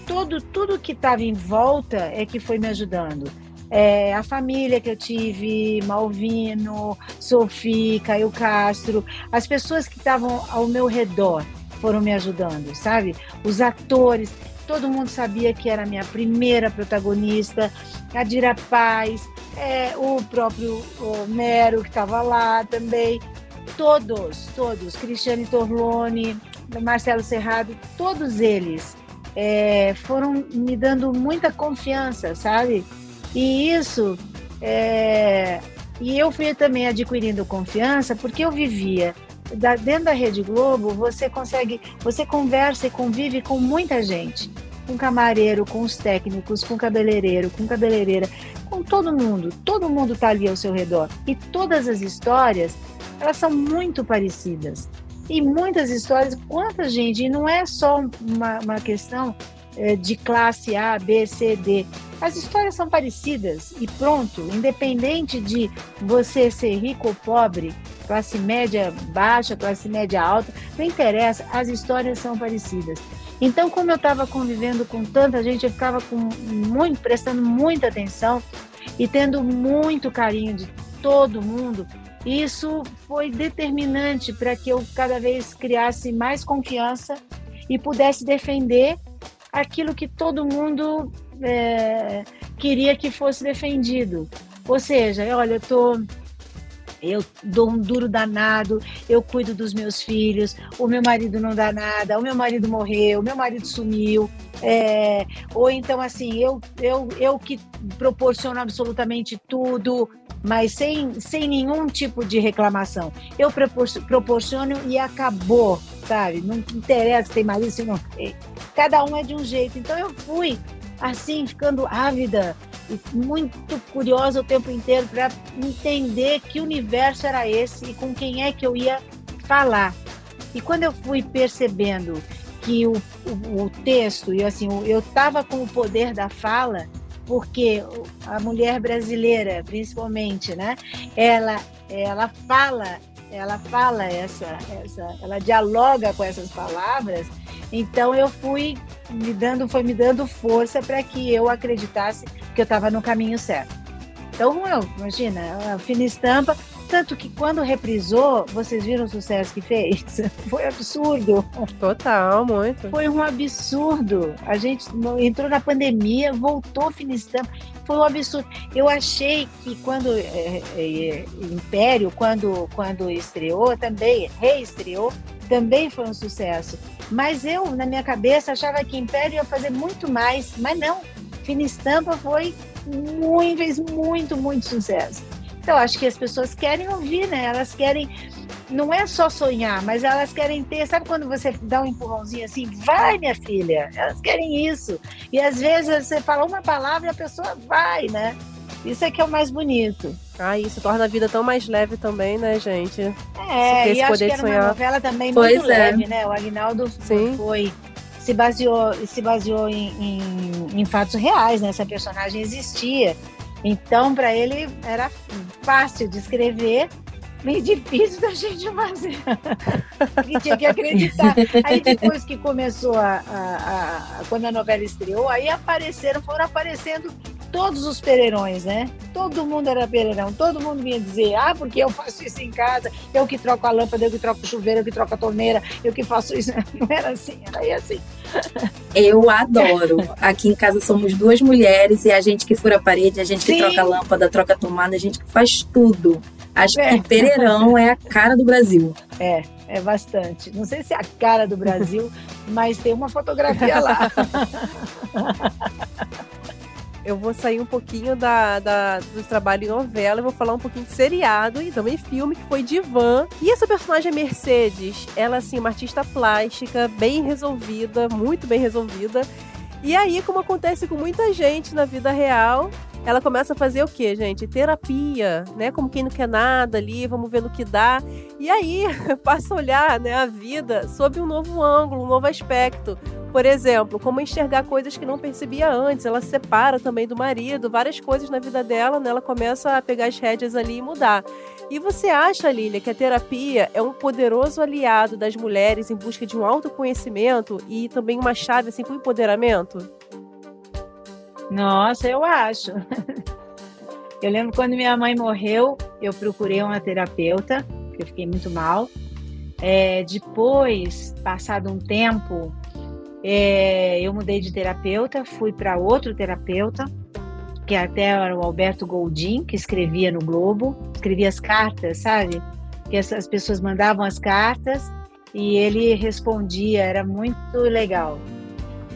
[SPEAKER 3] tudo, tudo que estava em volta é que foi me ajudando. é, a família que eu tive, Malvino, Sofia, Caio Castro, as pessoas que estavam ao meu redor foram me ajudando, sabe? Os atores, todo mundo sabia que era a minha primeira protagonista, a Dira Paz, é, o próprio o Mero que estava lá também, todos, todos, Cristiane Torlone, Marcelo Serrado, todos eles é, foram me dando muita confiança, sabe? E isso, é, e eu fui também adquirindo confiança porque eu vivia da, dentro da Rede Globo, você consegue, você conversa e convive com muita gente, com camareiro, com os técnicos, com cabeleireiro, com cabeleireira, com todo mundo. Todo mundo está ali ao seu redor. E todas as histórias, elas são muito parecidas. E muitas histórias, quanta gente, e não é só uma, uma questão é, de classe A, B, C, D. As histórias são parecidas e pronto, independente de você ser rico ou pobre, classe média baixa, classe média alta, não interessa, as histórias são parecidas. Então, como eu estava convivendo com tanta gente, eu ficava com muito, prestando muita atenção e tendo muito carinho de todo mundo. Isso foi determinante para que eu cada vez criasse mais confiança e pudesse defender aquilo que todo mundo é, queria que fosse defendido. Ou seja, olha, eu tô eu dou um duro danado, eu cuido dos meus filhos, o meu marido não dá nada, o meu marido morreu, o meu marido sumiu, é, ou então assim, eu, eu, eu que proporciono absolutamente tudo, mas sem, sem nenhum tipo de reclamação. Eu proporciono e acabou, sabe? Não interessa tem marido, se não. Cada um é de um jeito. Então eu fui assim, ficando ávida muito curiosa o tempo inteiro para entender que universo era esse e com quem é que eu ia falar. E quando eu fui percebendo que o, o, o texto, e assim, eu estava com o poder da fala, porque a mulher brasileira, principalmente, né, ela, ela fala, ela fala essa, essa, ela dialoga com essas palavras. Então eu fui me dando, foi me dando força para que eu acreditasse que eu estava no caminho certo. Então, eu, imagina, a fina estampa, tanto que quando reprisou, vocês viram o sucesso que fez? Foi absurdo.
[SPEAKER 2] Total, muito.
[SPEAKER 3] Foi um absurdo. A gente entrou na pandemia, voltou fina estampa. Foi um absurdo. Eu achei que quando é, é, Império, quando, quando estreou, também reestreou, também foi um sucesso. Mas eu, na minha cabeça, achava que Império ia fazer muito mais, mas não. Fina Estampa foi muito, fez muito, muito sucesso. Então, acho que as pessoas querem ouvir, né? Elas querem, não é só sonhar, mas elas querem ter. Sabe quando você dá um empurrãozinho assim? Vai, minha filha! Elas querem isso. E às vezes você fala uma palavra e a pessoa vai, né? Isso é que é o mais bonito.
[SPEAKER 2] Ah, isso torna a vida tão mais leve também, né, gente?
[SPEAKER 3] É, e acho que era uma novela também pois muito é. leve, né? O Agnaldo Sim. foi se baseou se baseou em, em, em fatos reais, né? Essa personagem existia. Então, para ele era fácil de escrever, meio difícil da gente fazer. Porque tinha que acreditar. Aí depois que começou a, a, a, quando a novela estreou, aí apareceram, foram aparecendo todos os pereirões, né? Todo mundo era pereirão, todo mundo vinha dizer, ah, porque eu faço isso em casa, eu que troco a lâmpada, eu que troco o chuveiro, eu que troco a torneira, eu que faço isso. Não era assim, era assim.
[SPEAKER 4] Eu adoro. Aqui em casa somos duas mulheres e a gente que fura a parede, a gente Sim. que troca a lâmpada, troca a tomada, a gente que faz tudo. Acho é. que Pereirão é a cara do Brasil.
[SPEAKER 3] É, é bastante. Não sei se é a cara do Brasil, mas tem uma fotografia lá.
[SPEAKER 2] eu vou sair um pouquinho da, da, do trabalho em novela e vou falar um pouquinho de seriado e também filme, que foi Divan. E essa personagem Mercedes, ela, assim, uma artista plástica, bem resolvida, muito bem resolvida. E aí, como acontece com muita gente na vida real, ela começa a fazer o quê, gente? Terapia, né? Como quem não quer nada ali, vamos ver no que dá. E aí passa a olhar né, a vida sob um novo ângulo, um novo aspecto. Por exemplo, como enxergar coisas que não percebia antes. Ela se separa também do marido, várias coisas na vida dela, né? Ela começa a pegar as rédeas ali e mudar. E você acha, Lília, que a terapia é um poderoso aliado das mulheres em busca de um autoconhecimento e também uma chave assim para o empoderamento?
[SPEAKER 3] Nossa, eu acho. Eu lembro quando minha mãe morreu, eu procurei uma terapeuta, porque eu fiquei muito mal. É, depois, passado um tempo, é, eu mudei de terapeuta, fui para outro terapeuta, que até era o Alberto Goldin, que escrevia no Globo, escrevia as cartas, sabe? Que as pessoas mandavam as cartas e ele respondia, era muito legal.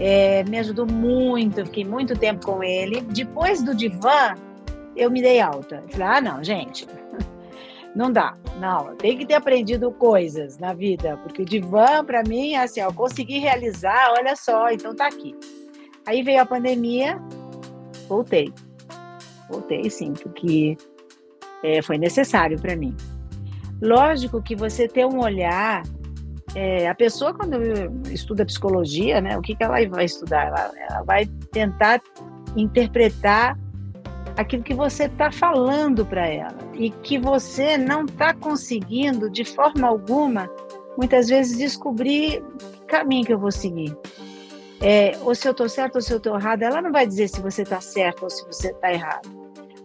[SPEAKER 3] É, me ajudou muito, fiquei muito tempo com ele. Depois do divã, eu me dei alta. Falei, ah, não, gente, não dá, não, tem que ter aprendido coisas na vida, porque o divã, para mim, é assim, eu consegui realizar, olha só, então tá aqui. Aí veio a pandemia, voltei. Voltei, sim, porque é, foi necessário para mim. Lógico que você ter um olhar é, a pessoa, quando estuda psicologia, né, o que, que ela vai estudar? Ela, ela vai tentar interpretar aquilo que você está falando para ela e que você não está conseguindo, de forma alguma, muitas vezes descobrir que caminho que eu vou seguir. É, ou se eu estou certo ou se eu estou errado, ela não vai dizer se você está certo ou se você está errado,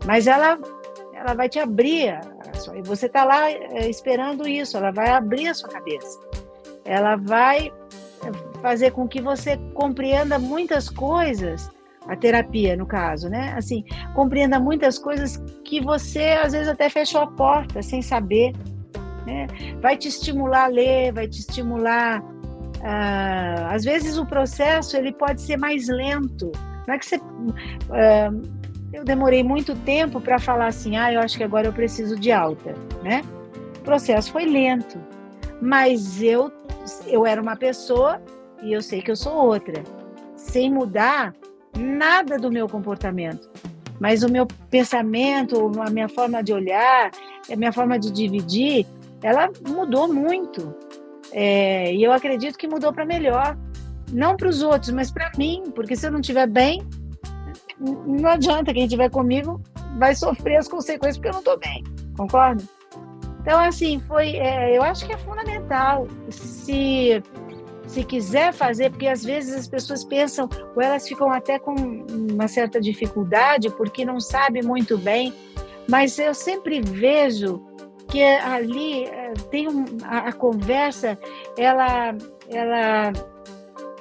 [SPEAKER 3] mas ela ela vai te abrir, e você está lá é, esperando isso, ela vai abrir a sua cabeça ela vai fazer com que você compreenda muitas coisas, a terapia no caso, né? Assim, compreenda muitas coisas que você às vezes até fechou a porta sem saber, né? Vai te estimular a ler, vai te estimular. Uh, às vezes o processo ele pode ser mais lento. Não é que você uh, eu demorei muito tempo para falar assim, ah, eu acho que agora eu preciso de alta, né? O processo foi lento, mas eu eu era uma pessoa e eu sei que eu sou outra, sem mudar nada do meu comportamento. Mas o meu pensamento, a minha forma de olhar, a minha forma de dividir, ela mudou muito. É, e eu acredito que mudou para melhor. Não para os outros, mas para mim, porque se eu não estiver bem, não adianta. Quem estiver comigo vai sofrer as consequências porque eu não estou bem. Concorda? Então, assim, foi. É, eu acho que é fundamental se se quiser fazer, porque às vezes as pessoas pensam, ou elas ficam até com uma certa dificuldade porque não sabem muito bem, mas eu sempre vejo que ali é, tem um, a, a, conversa, ela, ela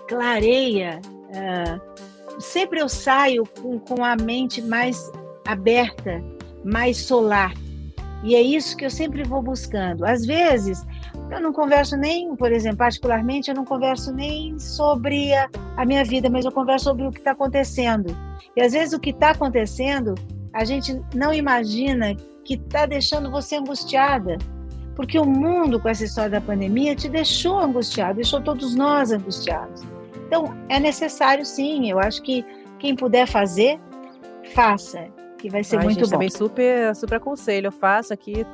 [SPEAKER 3] clareia. Uh, sempre eu saio com, com a mente mais aberta, mais solar. E é isso que eu sempre vou buscando. Às vezes, eu não converso nem, por exemplo, particularmente, eu não converso nem sobre a, a minha vida, mas eu converso sobre o que está acontecendo. E às vezes o que está acontecendo, a gente não imagina que está deixando você angustiada. Porque o mundo, com essa história da pandemia, te deixou angustiado, deixou todos nós angustiados. Então, é necessário sim, eu acho que quem puder fazer, faça que vai ser
[SPEAKER 2] Ai,
[SPEAKER 3] muito
[SPEAKER 2] gente,
[SPEAKER 3] bom.
[SPEAKER 2] Também super, super aconselho, eu faço aqui.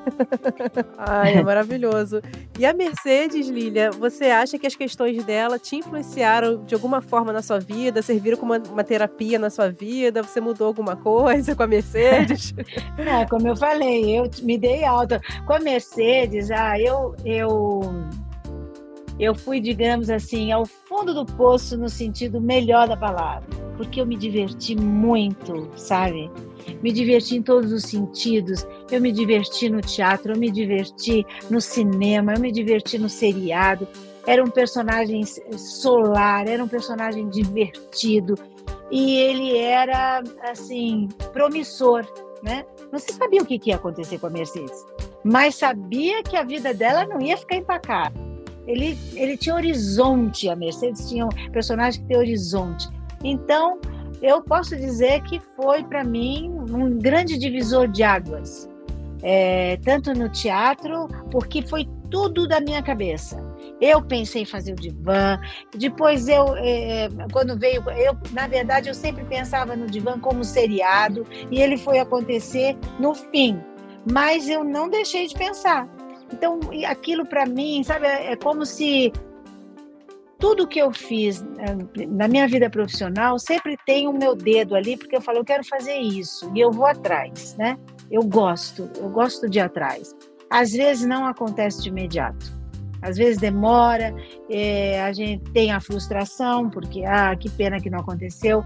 [SPEAKER 2] Ai, é maravilhoso. E a Mercedes, Lilia, você acha que as questões dela te influenciaram de alguma forma na sua vida, serviram como uma, uma terapia na sua vida? Você mudou alguma coisa com a Mercedes?
[SPEAKER 3] Não, como eu falei, eu me dei alta. Com a Mercedes, ah, eu, eu eu fui, digamos assim, ao fundo do poço no sentido melhor da palavra, porque eu me diverti muito, sabe? Me diverti em todos os sentidos. Eu me diverti no teatro, eu me diverti no cinema, eu me diverti no seriado. Era um personagem solar, era um personagem divertido e ele era assim promissor, né? Não se sabia o que ia acontecer com a Mercedes, mas sabia que a vida dela não ia ficar empacada. Ele, ele tinha horizonte, a Mercedes tinha um personagem que tem horizonte. Então, eu posso dizer que foi para mim um grande divisor de águas, é, tanto no teatro, porque foi tudo da minha cabeça. Eu pensei em fazer o divã, depois eu, é, quando veio, eu, na verdade, eu sempre pensava no divã como seriado, e ele foi acontecer no fim, mas eu não deixei de pensar. Então, aquilo para mim, sabe, é como se tudo que eu fiz eh, na minha vida profissional sempre tem o meu dedo ali, porque eu falo, eu quero fazer isso e eu vou atrás, né? Eu gosto, eu gosto de ir atrás. Às vezes não acontece de imediato. Às vezes demora, é, a gente tem a frustração, porque, ah, que pena que não aconteceu.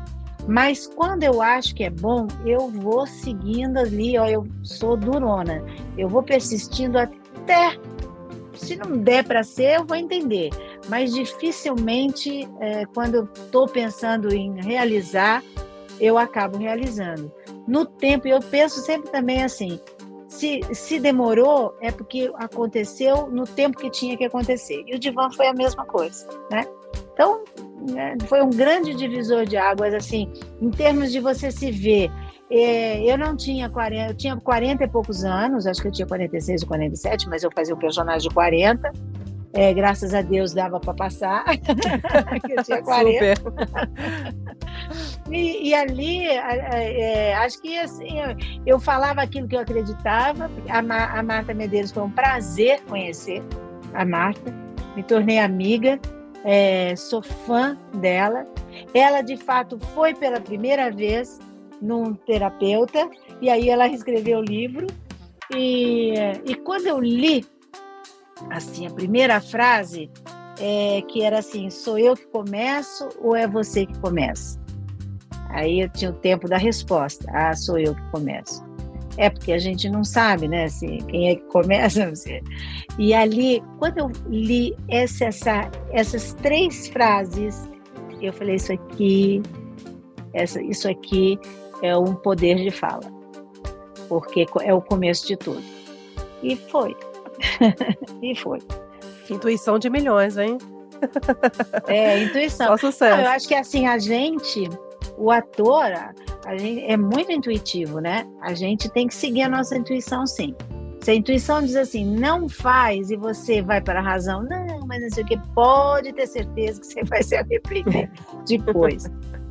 [SPEAKER 3] Mas quando eu acho que é bom, eu vou seguindo ali, ó, eu sou durona. Eu vou persistindo até se não der para ser, eu vou entender. Mas dificilmente, é, quando eu estou pensando em realizar, eu acabo realizando. No tempo, eu penso sempre também assim: se, se demorou, é porque aconteceu no tempo que tinha que acontecer. E o divã foi a mesma coisa, né? Então, né, foi um grande divisor de águas, assim, em termos de você se ver. É, eu não tinha 40, eu tinha 40 e poucos anos, acho que eu tinha 46 ou 47, mas eu fazia o um personagem de 40. É, graças a Deus dava para passar, eu tinha 40. e, e, ali, é, acho que assim, eu, falava aquilo que eu acreditava. A, a Marta Medeiros foi um prazer conhecer a Marta, me tornei amiga é, sou fã dela. Ela, de fato, foi pela primeira vez num terapeuta, e aí ela escreveu o livro. E, e quando eu li, assim, a primeira frase, é, que era assim: sou eu que começo ou é você que começa? Aí eu tinha o tempo da resposta: ah, sou eu que começo. É porque a gente não sabe, né? Assim, quem é que começa. E ali, quando eu li essa, essa, essas três frases, eu falei: Isso aqui, essa, isso aqui é um poder de fala, porque é o começo de tudo. E foi. e foi.
[SPEAKER 2] Intuição de milhões, hein?
[SPEAKER 3] É, intuição.
[SPEAKER 2] Só sucesso.
[SPEAKER 3] Eu acho que assim, a gente, o ator, a gente é muito intuitivo, né? A gente tem que seguir a nossa intuição, sim. Se a intuição diz assim, não faz e você vai para a razão, não, mas não sei o que, pode ter certeza que você vai se arrepender depois.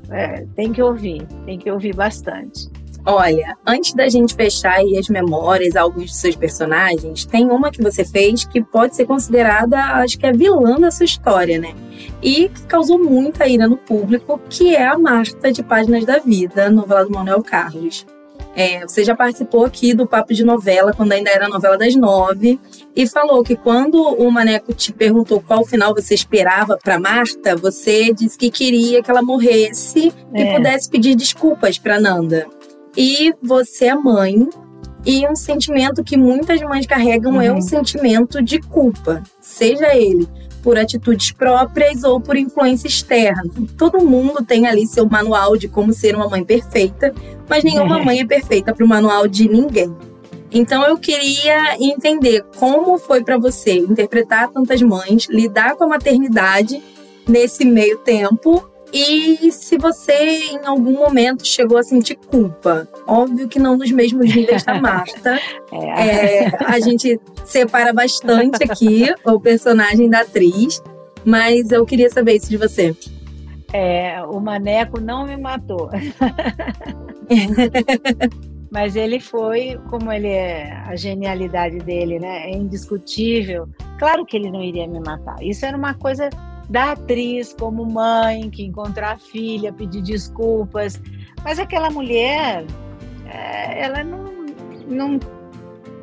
[SPEAKER 3] É, tem que ouvir, tem que ouvir bastante.
[SPEAKER 4] Olha, antes da gente fechar aí as memórias, alguns dos seus personagens, tem uma que você fez que pode ser considerada, acho que é vilã da sua história, né? E que causou muita ira no público, que é a Marta de Páginas da Vida, novela do Manuel Carlos. É, você já participou aqui do Papo de Novela, quando ainda era novela das nove, e falou que quando o Maneco te perguntou qual final você esperava para Marta, você disse que queria que ela morresse é. e pudesse pedir desculpas para Nanda. E você é mãe, e um sentimento que muitas mães carregam uhum. é um sentimento de culpa, seja ele por atitudes próprias ou por influência externa. Todo mundo tem ali seu manual de como ser uma mãe perfeita, mas nenhuma mãe é perfeita para o manual de ninguém. Então eu queria entender como foi para você interpretar tantas mães, lidar com a maternidade nesse meio tempo e se você em algum momento chegou a sentir culpa, óbvio que não nos mesmos níveis da Marta. é. É, a gente separa bastante aqui o personagem da atriz, mas eu queria saber isso de você.
[SPEAKER 3] É, o Maneco não me matou. mas ele foi, como ele é, a genialidade dele, né? É indiscutível. Claro que ele não iria me matar. Isso era uma coisa da atriz como mãe, que encontrar a filha, pedir desculpas. Mas aquela mulher, é, ela não, não,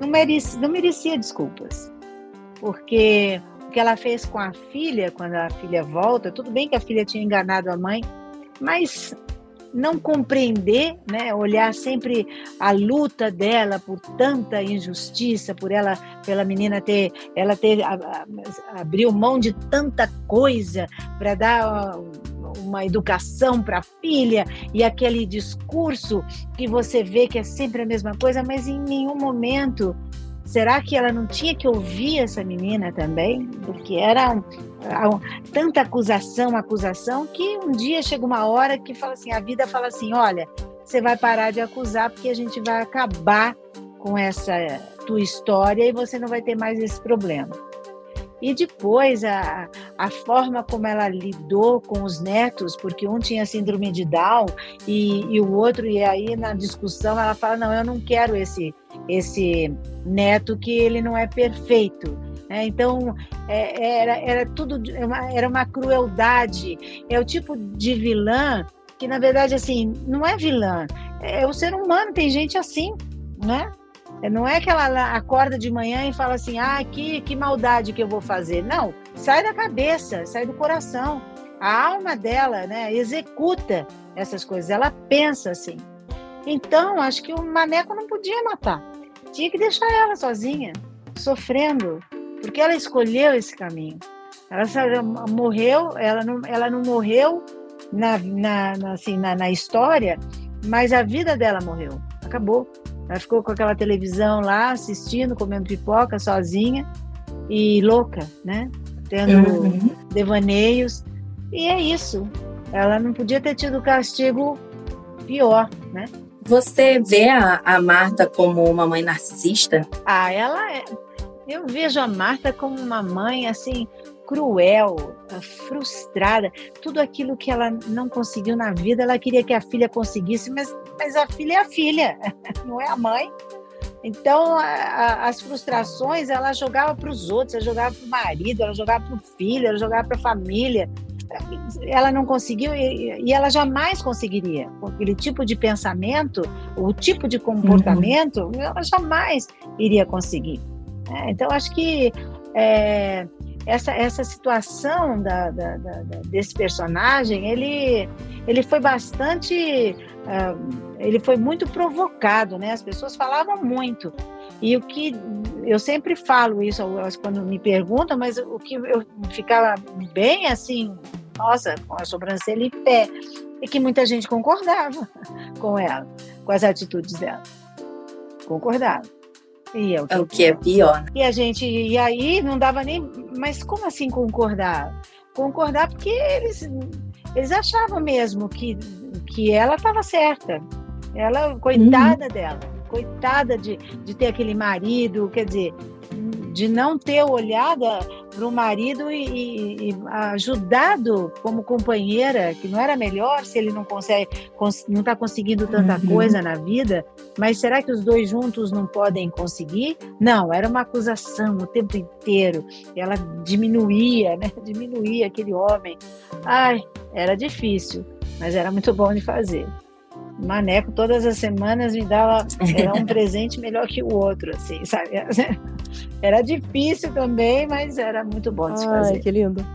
[SPEAKER 3] não, merecia, não merecia desculpas. Porque o que ela fez com a filha, quando a filha volta, tudo bem que a filha tinha enganado a mãe, mas não compreender, né, olhar sempre a luta dela por tanta injustiça, por ela, pela menina ter, ela ter abriu mão de tanta coisa para dar uma educação para a filha e aquele discurso que você vê que é sempre a mesma coisa, mas em nenhum momento Será que ela não tinha que ouvir essa menina também? Porque era um, tanta acusação, acusação, que um dia chega uma hora que fala assim, a vida fala assim, olha, você vai parar de acusar porque a gente vai acabar com essa tua história e você não vai ter mais esse problema. E depois a, a forma como ela lidou com os netos, porque um tinha síndrome de Down e, e o outro, e aí na discussão ela fala: não, eu não quero esse, esse neto que ele não é perfeito. É, então é, era, era tudo é era uma crueldade. É o tipo de vilã que na verdade assim não é vilã, é o ser humano. Tem gente assim, né? Não é que ela acorda de manhã e fala assim, ah, que, que maldade que eu vou fazer. Não, sai da cabeça, sai do coração. A alma dela, né, executa essas coisas, ela pensa assim. Então, acho que o Maneco não podia matar. Tinha que deixar ela sozinha, sofrendo, porque ela escolheu esse caminho. Ela morreu, ela não, ela não morreu na, na, na assim, na, na história, mas a vida dela morreu. Acabou. Ela ficou com aquela televisão lá, assistindo, comendo pipoca sozinha e louca, né? Tendo uhum. devaneios. E é isso. Ela não podia ter tido castigo pior, né?
[SPEAKER 4] Você vê a, a Marta como uma mãe narcisista?
[SPEAKER 3] Ah, ela é. Eu vejo a Marta como uma mãe assim cruel, frustrada, tudo aquilo que ela não conseguiu na vida, ela queria que a filha conseguisse, mas, mas a filha é a filha, não é a mãe. Então, a, a, as frustrações ela jogava para os outros, ela jogava para o marido, ela jogava para o filho, ela jogava para a família. Ela não conseguiu e, e, ela jamais conseguiria. Com aquele tipo de pensamento, o tipo de comportamento, uhum. ela jamais iria conseguir. É, então, acho que é, essa, essa situação da, da, da, desse personagem, ele, ele foi bastante. Uh, ele foi muito provocado, né? As pessoas falavam muito. E o que eu sempre falo isso quando me perguntam, mas o que eu ficava bem assim, nossa, com a sobrancelha em pé, é que muita gente concordava com ela, com as atitudes dela. Concordava.
[SPEAKER 4] E é o que, é, o que é pior. Né?
[SPEAKER 3] E a gente, e aí não dava nem. Mas como assim concordar? Concordar porque eles, eles achavam mesmo que, que ela estava certa. Ela, coitada uhum. dela, coitada de, de ter aquele marido, quer dizer, de não ter olhado para o marido e, e, ajudado como companheira, que não era melhor se ele não consegue, não está conseguindo tanta uhum. coisa na vida, mas será que os dois juntos não podem conseguir? Não, era uma acusação o tempo inteiro. E ela diminuía, né? Diminuía aquele homem. Ai, era difícil, mas era muito bom de fazer. Maneco todas as semanas me dava era um presente melhor que o outro, assim, sabe? Era difícil também, mas era muito bom de se fazer.
[SPEAKER 2] Ai, que lindo.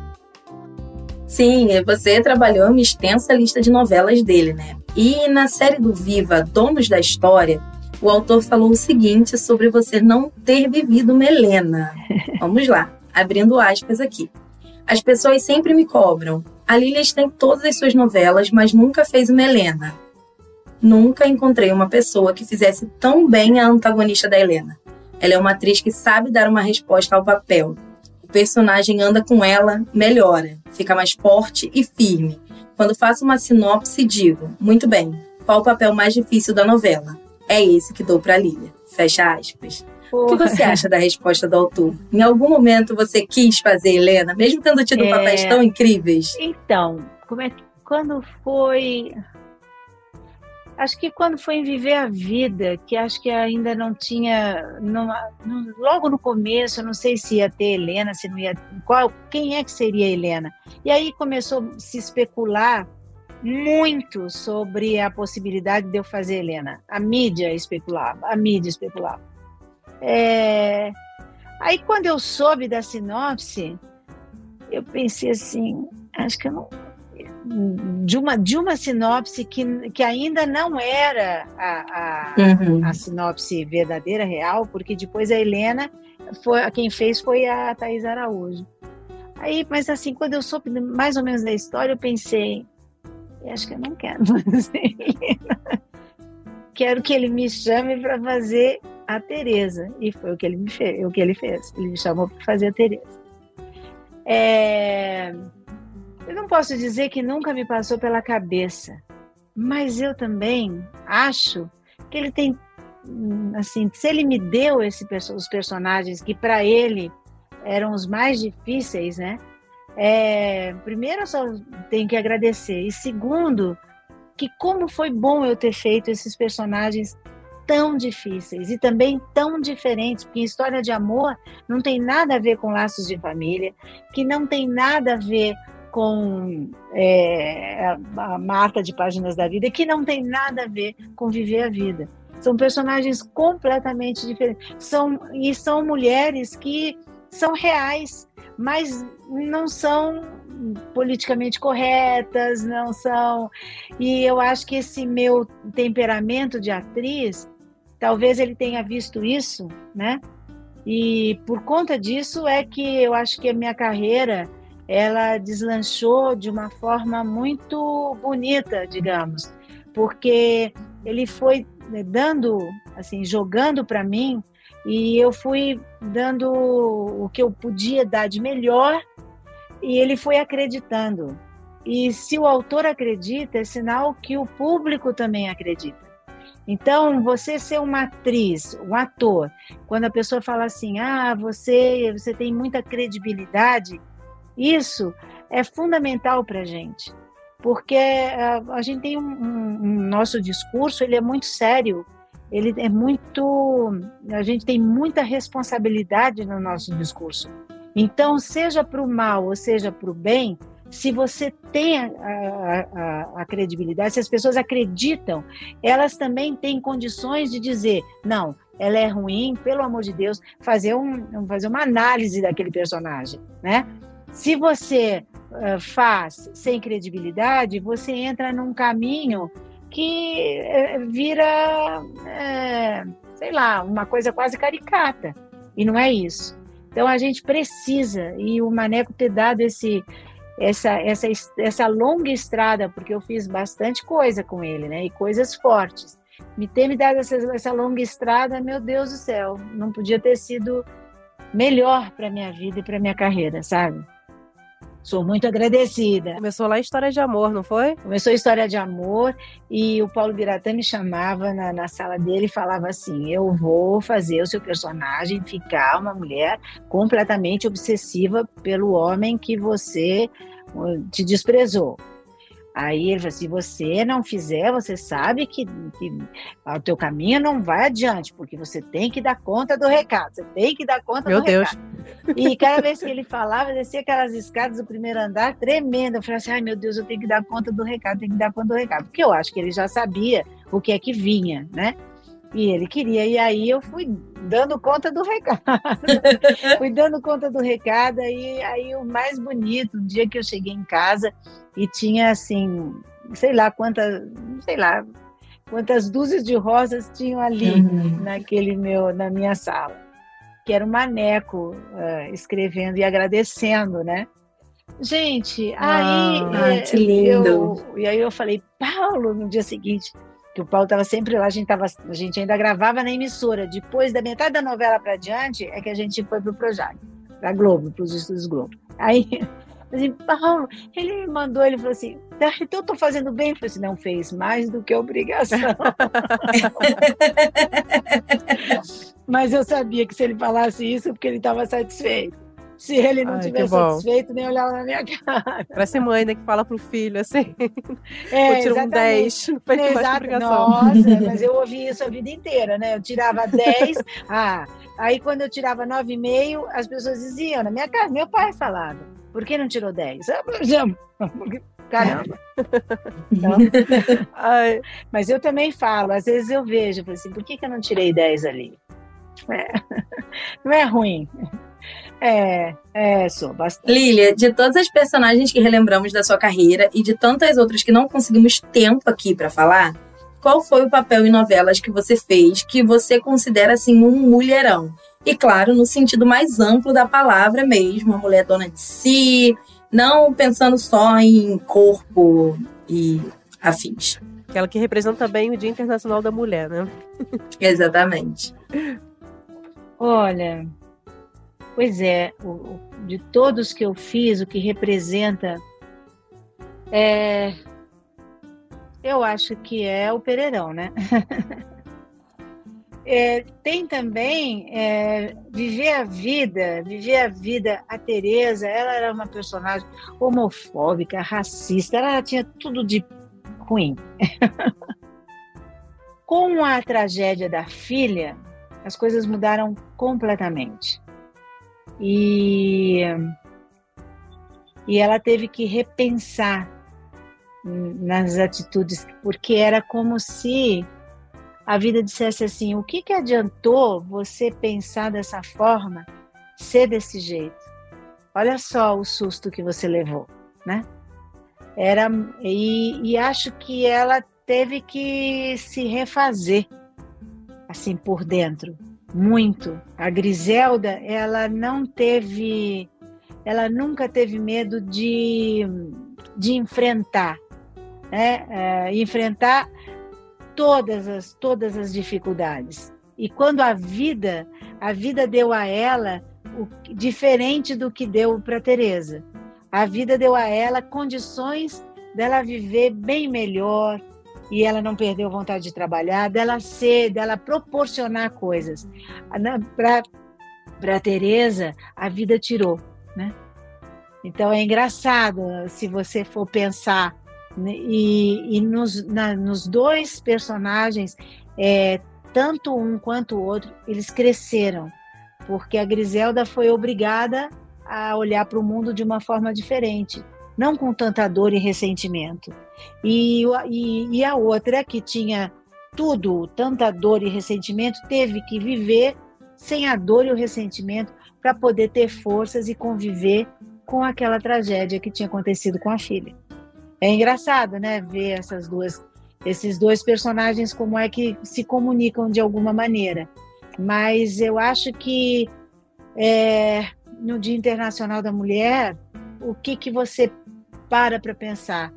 [SPEAKER 4] Sim, você trabalhou uma extensa lista de novelas dele, né? E na série do Viva, Donos da História, o autor falou o seguinte sobre você não ter vivido uma Helena. Vamos lá, abrindo aspas aqui. As pessoas sempre me cobram. A Lilia tem todas as suas novelas, mas nunca fez uma Helena. Nunca encontrei uma pessoa que fizesse tão bem a antagonista da Helena. Ela é uma atriz que sabe dar uma resposta ao papel. O personagem anda com ela, melhora, fica mais forte e firme. Quando faço uma sinopse, digo: muito bem, qual o papel mais difícil da novela? É esse que dou para Lilia. Fecha aspas. Porra. O que você acha da resposta do autor? Em algum momento você quis fazer Helena, mesmo tendo tido é... papéis tão incríveis?
[SPEAKER 3] Então, como é que, quando foi acho que quando foi em Viver a Vida, que acho que ainda não tinha, não, não, logo no começo, não sei se ia ter Helena, se não ia, qual, quem é que seria Helena? E aí começou a se especular muito sobre a possibilidade de eu fazer Helena. A mídia especulava, a mídia especulava. É... Aí quando eu soube da sinopse, eu pensei assim, acho que eu não, de uma, de uma sinopse que, que ainda não era a, a, uhum. a sinopse verdadeira, real, porque depois a Helena, foi, quem fez foi a Thais Araújo. Aí, mas assim, quando eu soube mais ou menos da história, eu pensei, acho que eu não quero fazer Helena. Quero que ele me chame para fazer a Teresa. E foi o que ele me fez, o que ele fez. Ele me chamou para fazer a Teresa. É... Eu não posso dizer que nunca me passou pela cabeça, mas eu também acho que ele tem, assim, se ele me deu esse, os personagens que para ele eram os mais difíceis, né? É, primeiro, eu só tenho que agradecer. E segundo, que como foi bom eu ter feito esses personagens tão difíceis e também tão diferentes, porque história de amor não tem nada a ver com laços de família, que não tem nada a ver com é, a marca de páginas da vida, que não tem nada a ver com viver a vida. São personagens completamente diferentes. São, e são mulheres que são reais, mas não são politicamente corretas, não são. E eu acho que esse meu temperamento de atriz, talvez ele tenha visto isso, né? E por conta disso é que eu acho que a minha carreira ela deslanchou de uma forma muito bonita, digamos, porque ele foi dando, assim, jogando para mim e eu fui dando o que eu podia dar de melhor e ele foi acreditando. E se o autor acredita, é sinal que o público também acredita. Então, você ser uma atriz, um ator, quando a pessoa fala assim, ah, você, você tem muita credibilidade, isso é fundamental para a gente, porque a, a gente tem um, um, um, nosso discurso, ele é muito sério, ele é muito, a gente tem muita responsabilidade no nosso discurso. Então, seja para o mal ou seja para o bem, se você tem a, a, a, credibilidade, se as pessoas acreditam, elas também têm condições de dizer: não, ela é ruim, pelo amor de Deus, fazer, um, fazer uma análise daquele personagem. Né? Se você uh, faz sem credibilidade, você entra num caminho que uh, vira, uh, sei lá, uma coisa quase caricata. E não é isso. Então a gente precisa, e o Maneco ter dado esse, essa, essa, essa longa estrada, porque eu fiz bastante coisa com ele, né? E coisas fortes. Me ter me dado essa, essa longa estrada, meu Deus do céu, não podia ter sido melhor para minha vida e para minha carreira, sabe? Sou muito agradecida.
[SPEAKER 2] Começou lá História de Amor, não foi?
[SPEAKER 3] Começou História de Amor e o Paulo Biratã me chamava na, na sala dele e falava assim: Eu vou fazer o seu personagem ficar uma mulher completamente obsessiva pelo homem que você uh, te desprezou. Aí ele falou: se você não fizer, você sabe que, que o teu caminho não vai adiante, porque você tem que dar conta do recado, você tem que dar conta
[SPEAKER 2] Meu
[SPEAKER 3] do
[SPEAKER 2] Deus.
[SPEAKER 3] recado. E cada vez que ele falava, descia aquelas escadas do primeiro andar, tremenda. Eu falei assim: ai meu Deus, eu tenho que dar conta do recado, tenho que dar conta do recado. Porque eu acho que ele já sabia o que é que vinha, né? E ele queria, e aí eu fui dando conta do recado. fui dando conta do recado, e aí o mais bonito, um dia que eu cheguei em casa e tinha assim, sei lá quantas, sei lá, quantas dúzias de rosas tinham ali uhum. naquele meu, na minha sala. Que era o Maneco uh, escrevendo e agradecendo, né? Gente, aí.
[SPEAKER 4] Ah, é, que lindo!
[SPEAKER 3] Eu, e aí eu falei, Paulo, no dia seguinte, que o Paulo estava sempre lá, a gente, tava, a gente ainda gravava na emissora. Depois da metade da novela para diante, é que a gente foi para o Projac, para Globo, para os estúdios Globo. Aí, assim, Paulo, ele me mandou, ele falou assim, tá, então eu estou fazendo bem? Eu falei assim, não fez mais do que obrigação. Mas eu sabia que se ele falasse isso, é porque ele estava satisfeito se ele não tivesse satisfeito, nem olhava na minha cara.
[SPEAKER 2] Parece mãe, né, que fala pro filho assim.
[SPEAKER 3] É,
[SPEAKER 2] eu tiro um 10, não fez
[SPEAKER 3] Exato. Nossa, mas eu ouvi isso a vida inteira, né? Eu tirava 10, ah, aí quando eu tirava 9,5, as pessoas diziam, na minha casa, meu pai falava, por que não tirou 10? Eu, caramba. Então, mas eu também falo, às vezes eu vejo, eu assim, por que, que eu não tirei 10 ali? É, não é ruim. É, é, sou bastante.
[SPEAKER 4] Lília, de todas as personagens que relembramos da sua carreira e de tantas outras que não conseguimos tempo aqui para falar, qual foi o papel em novelas que você fez que você considera assim um mulherão? E claro, no sentido mais amplo da palavra mesmo, uma mulher dona de si, não pensando só em corpo e afins.
[SPEAKER 2] Aquela que representa bem o Dia Internacional da Mulher, né?
[SPEAKER 4] Exatamente.
[SPEAKER 3] Olha, Pois é, o, de todos que eu fiz, o que representa é, eu acho que é o Pereirão, né? é, tem também é, viver a vida, viver a vida. A Teresa, ela era uma personagem homofóbica, racista, ela tinha tudo de ruim. Com a tragédia da filha, as coisas mudaram completamente. E, e ela teve que repensar nas atitudes, porque era como se a vida dissesse assim: o que, que adiantou você pensar dessa forma, ser desse jeito? Olha só o susto que você levou. né? Era e, e acho que ela teve que se refazer assim por dentro, muito. A Griselda, ela não teve, ela nunca teve medo de, de enfrentar, né? É, enfrentar todas as todas as dificuldades. E quando a vida, a vida deu a ela o, diferente do que deu para Teresa. A vida deu a ela condições dela viver bem melhor, e ela não perdeu vontade de trabalhar, dela ser, dela proporcionar coisas. Para Teresa, a vida tirou, né? Então é engraçado se você for pensar né, e, e nos, na, nos dois personagens, é, tanto um quanto o outro, eles cresceram, porque a Griselda foi obrigada a olhar para o mundo de uma forma diferente não com tanta dor e ressentimento. E, e, e a outra, que tinha tudo, tanta dor e ressentimento, teve que viver sem a dor e o ressentimento para poder ter forças e conviver com aquela tragédia que tinha acontecido com a filha. É engraçado, né, ver essas duas, esses dois personagens como é que se comunicam de alguma maneira. Mas eu acho que é, no Dia Internacional da Mulher, o que que você para para pensar.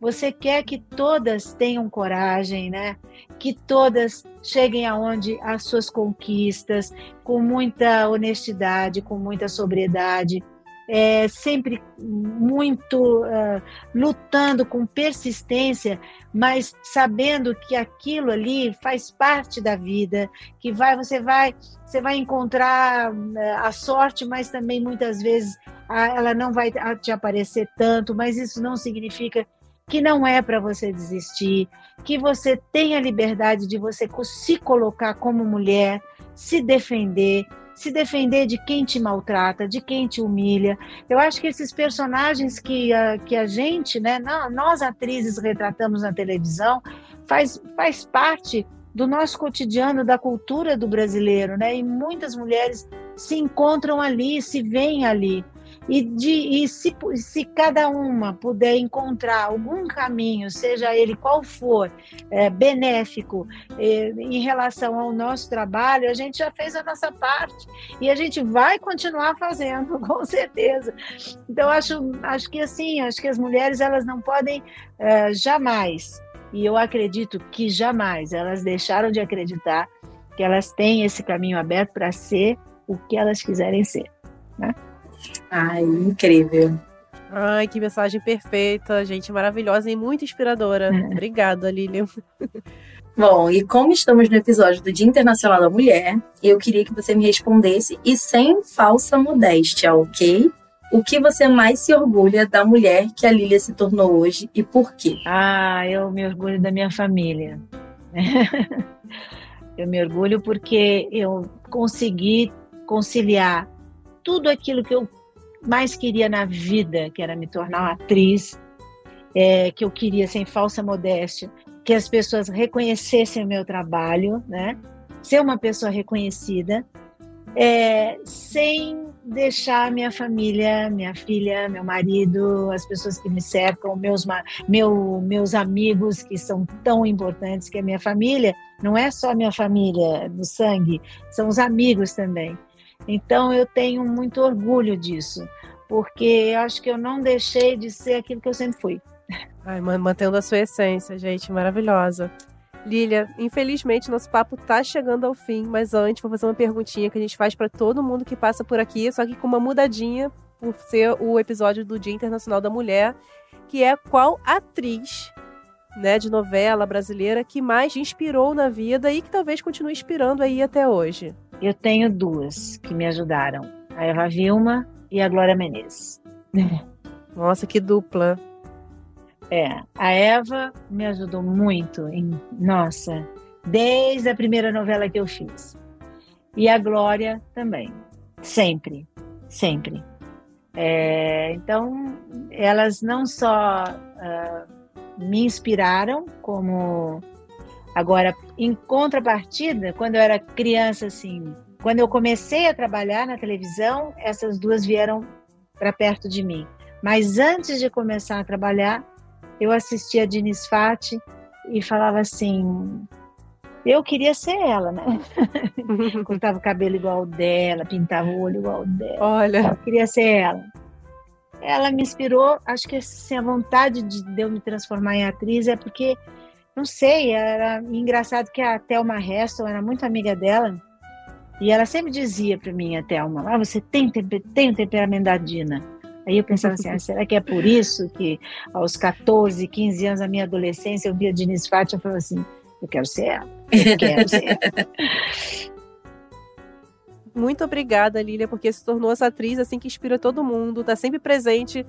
[SPEAKER 3] Você quer que todas tenham coragem, né? Que todas cheguem aonde as suas conquistas, com muita honestidade, com muita sobriedade, é, sempre muito uh, lutando com persistência, mas sabendo que aquilo ali faz parte da vida, que vai você vai você vai encontrar uh, a sorte, mas também muitas vezes ela não vai te aparecer tanto, mas isso não significa que não é para você desistir, que você tem a liberdade de você se colocar como mulher, se defender, se defender de quem te maltrata, de quem te humilha. Eu acho que esses personagens que a, que a gente, né, nós atrizes retratamos na televisão, faz, faz parte do nosso cotidiano, da cultura do brasileiro, né? E muitas mulheres se encontram ali, se veem ali e, de, e se, se cada uma puder encontrar algum caminho, seja ele qual for, é, benéfico é, em relação ao nosso trabalho, a gente já fez a nossa parte e a gente vai continuar fazendo, com certeza. Então acho, acho que assim, acho que as mulheres elas não podem é, jamais, e eu acredito que jamais elas deixaram de acreditar que elas têm esse caminho aberto para ser o que elas quiserem ser, né?
[SPEAKER 4] Ai, incrível.
[SPEAKER 2] Ai, que mensagem perfeita, gente maravilhosa e muito inspiradora. É. Obrigada, Lilian.
[SPEAKER 4] Bom, e como estamos no episódio do Dia Internacional da Mulher, eu queria que você me respondesse e sem falsa modéstia, ok? O que você mais se orgulha da mulher que a Lilia se tornou hoje e por quê?
[SPEAKER 3] Ah, eu me orgulho da minha família. eu me orgulho porque eu consegui conciliar tudo aquilo que eu mais queria na vida, que era me tornar uma atriz, é, que eu queria sem falsa modéstia, que as pessoas reconhecessem o meu trabalho, né? Ser uma pessoa reconhecida, é, sem deixar minha família, minha filha, meu marido, as pessoas que me cercam, meus, meu, meus amigos que são tão importantes que a minha família não é só minha família do sangue, são os amigos também. Então eu tenho muito orgulho disso, porque acho que eu não deixei de ser aquilo que eu sempre fui.
[SPEAKER 2] Ai, mantendo a sua essência, gente, maravilhosa. Lilia, infelizmente nosso papo tá chegando ao fim, mas antes vou fazer uma perguntinha que a gente faz para todo mundo que passa por aqui, só que com uma mudadinha por ser o episódio do Dia Internacional da Mulher, que é qual atriz, né, de novela brasileira que mais inspirou na vida e que talvez continue inspirando aí até hoje.
[SPEAKER 3] Eu tenho duas que me ajudaram: a Eva Vilma e a Glória Menezes.
[SPEAKER 2] Nossa, que dupla!
[SPEAKER 3] É, a Eva me ajudou muito em, nossa, desde a primeira novela que eu fiz. E a Glória também, sempre, sempre. É, então, elas não só uh, me inspiraram como Agora, em contrapartida, quando eu era criança, assim, quando eu comecei a trabalhar na televisão, essas duas vieram para perto de mim. Mas antes de começar a trabalhar, eu assistia a Diniz Fati e falava assim: eu queria ser ela, né? Cortava o cabelo igual dela, pintava o olho igual dela.
[SPEAKER 2] Olha.
[SPEAKER 3] Eu queria ser ela. Ela me inspirou, acho que assim, a vontade de eu me transformar em atriz é porque, não sei, era engraçado que a Thelma Heston era muito amiga dela. E ela sempre dizia para mim, a Thelma, ah, você tem, tem o temperamento da Dina. Aí eu pensava assim, ah, será que é por isso que aos 14, 15 anos da minha adolescência eu via Diniz Fati e falava assim, eu quero ser ela, eu quero ser ela.
[SPEAKER 2] Muito obrigada, Lília, porque se tornou essa atriz assim que inspira todo mundo, está sempre presente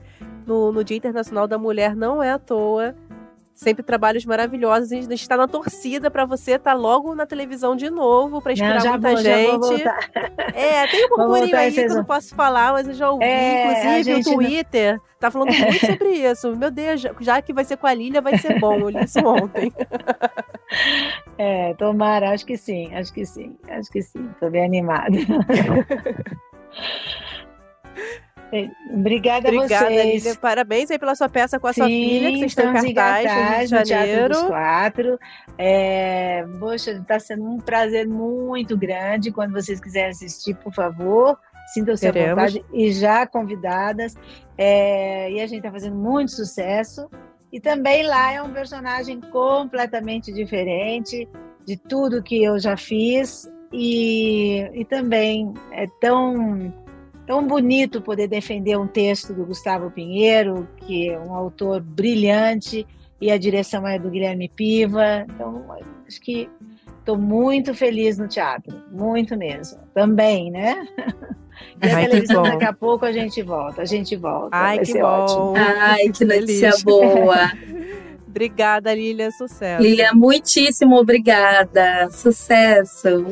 [SPEAKER 2] no, no Dia Internacional da Mulher, não é à toa sempre trabalhos maravilhosos. A gente está na torcida para você estar tá logo na televisão de novo, para inspirar não, muita
[SPEAKER 3] vou,
[SPEAKER 2] gente. É, tem um burburinho aí que eu não posso falar, mas eu já ouvi. É, Inclusive, o Twitter não... tá falando muito sobre isso. Meu Deus, já que vai ser com a Lilia, vai ser bom. Eu li isso ontem.
[SPEAKER 3] É, tomara, acho que sim, acho que sim, acho que sim. Tô bem animada. Obrigada,
[SPEAKER 2] Obrigada,
[SPEAKER 3] a vocês.
[SPEAKER 2] Lília. Parabéns aí pela sua peça com a Sim, sua filha, que vocês estão em cartaz, cartaz no Rio de Janeiro.
[SPEAKER 3] Quatro. É, poxa, está sendo um prazer muito grande. Quando vocês quiserem assistir, por favor, sintam-se à vontade e já convidadas. É, e a gente está fazendo muito sucesso. E também lá é um personagem completamente diferente de tudo que eu já fiz. E, e também é tão tão bonito poder defender um texto do Gustavo Pinheiro, que é um autor brilhante, e a direção é do Guilherme Piva. Então, acho que estou muito feliz no teatro, muito mesmo. Também, né? E a Ai, televisão daqui a pouco a gente volta, a gente volta.
[SPEAKER 2] Ai,
[SPEAKER 3] Vai
[SPEAKER 2] que bom. Ótimo.
[SPEAKER 4] Ai, que delícia boa.
[SPEAKER 2] obrigada, Lilian, sucesso.
[SPEAKER 4] Lilian, muitíssimo obrigada. Sucesso.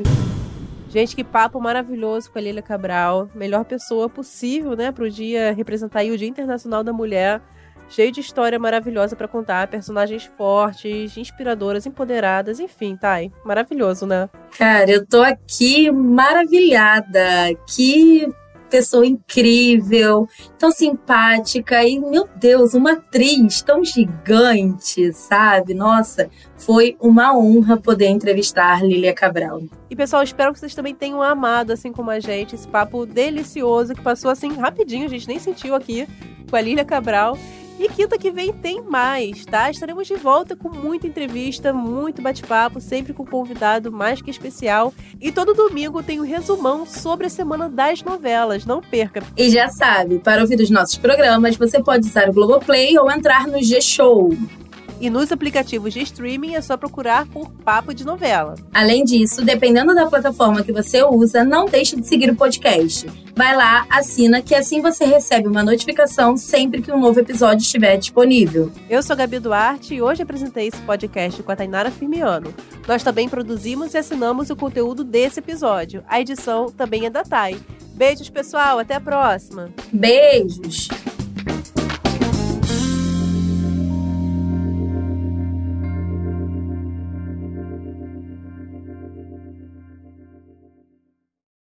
[SPEAKER 2] Gente, que papo maravilhoso com a Lília Cabral. Melhor pessoa possível, né, para o dia representar o Dia Internacional da Mulher. Cheio de história maravilhosa para contar, personagens fortes, inspiradoras, empoderadas, enfim, tá aí. Maravilhoso, né?
[SPEAKER 4] Cara, eu tô aqui maravilhada. Que pessoa incrível, tão simpática e, meu Deus, uma atriz tão gigante, sabe? Nossa, foi uma honra poder entrevistar Lilia Cabral.
[SPEAKER 2] E pessoal, espero que vocês também tenham amado, assim como a gente, esse papo delicioso que passou assim rapidinho, a gente nem sentiu aqui com a Lilia Cabral. E quinta que vem tem mais, tá? Estaremos de volta com muita entrevista, muito bate-papo, sempre com convidado mais que especial. E todo domingo tem um resumão sobre a semana das novelas, não perca.
[SPEAKER 4] E já sabe, para ouvir os nossos programas, você pode usar o Globoplay ou entrar no G-Show.
[SPEAKER 2] E nos aplicativos de streaming é só procurar por Papo de Novela.
[SPEAKER 4] Além disso, dependendo da plataforma que você usa, não deixe de seguir o podcast. Vai lá, assina, que assim você recebe uma notificação sempre que um novo episódio estiver disponível.
[SPEAKER 2] Eu sou Gabi Duarte e hoje apresentei esse podcast com a Tainara Firmiano. Nós também produzimos e assinamos o conteúdo desse episódio. A edição também é da Thay. Beijos, pessoal. Até a próxima.
[SPEAKER 4] Beijos.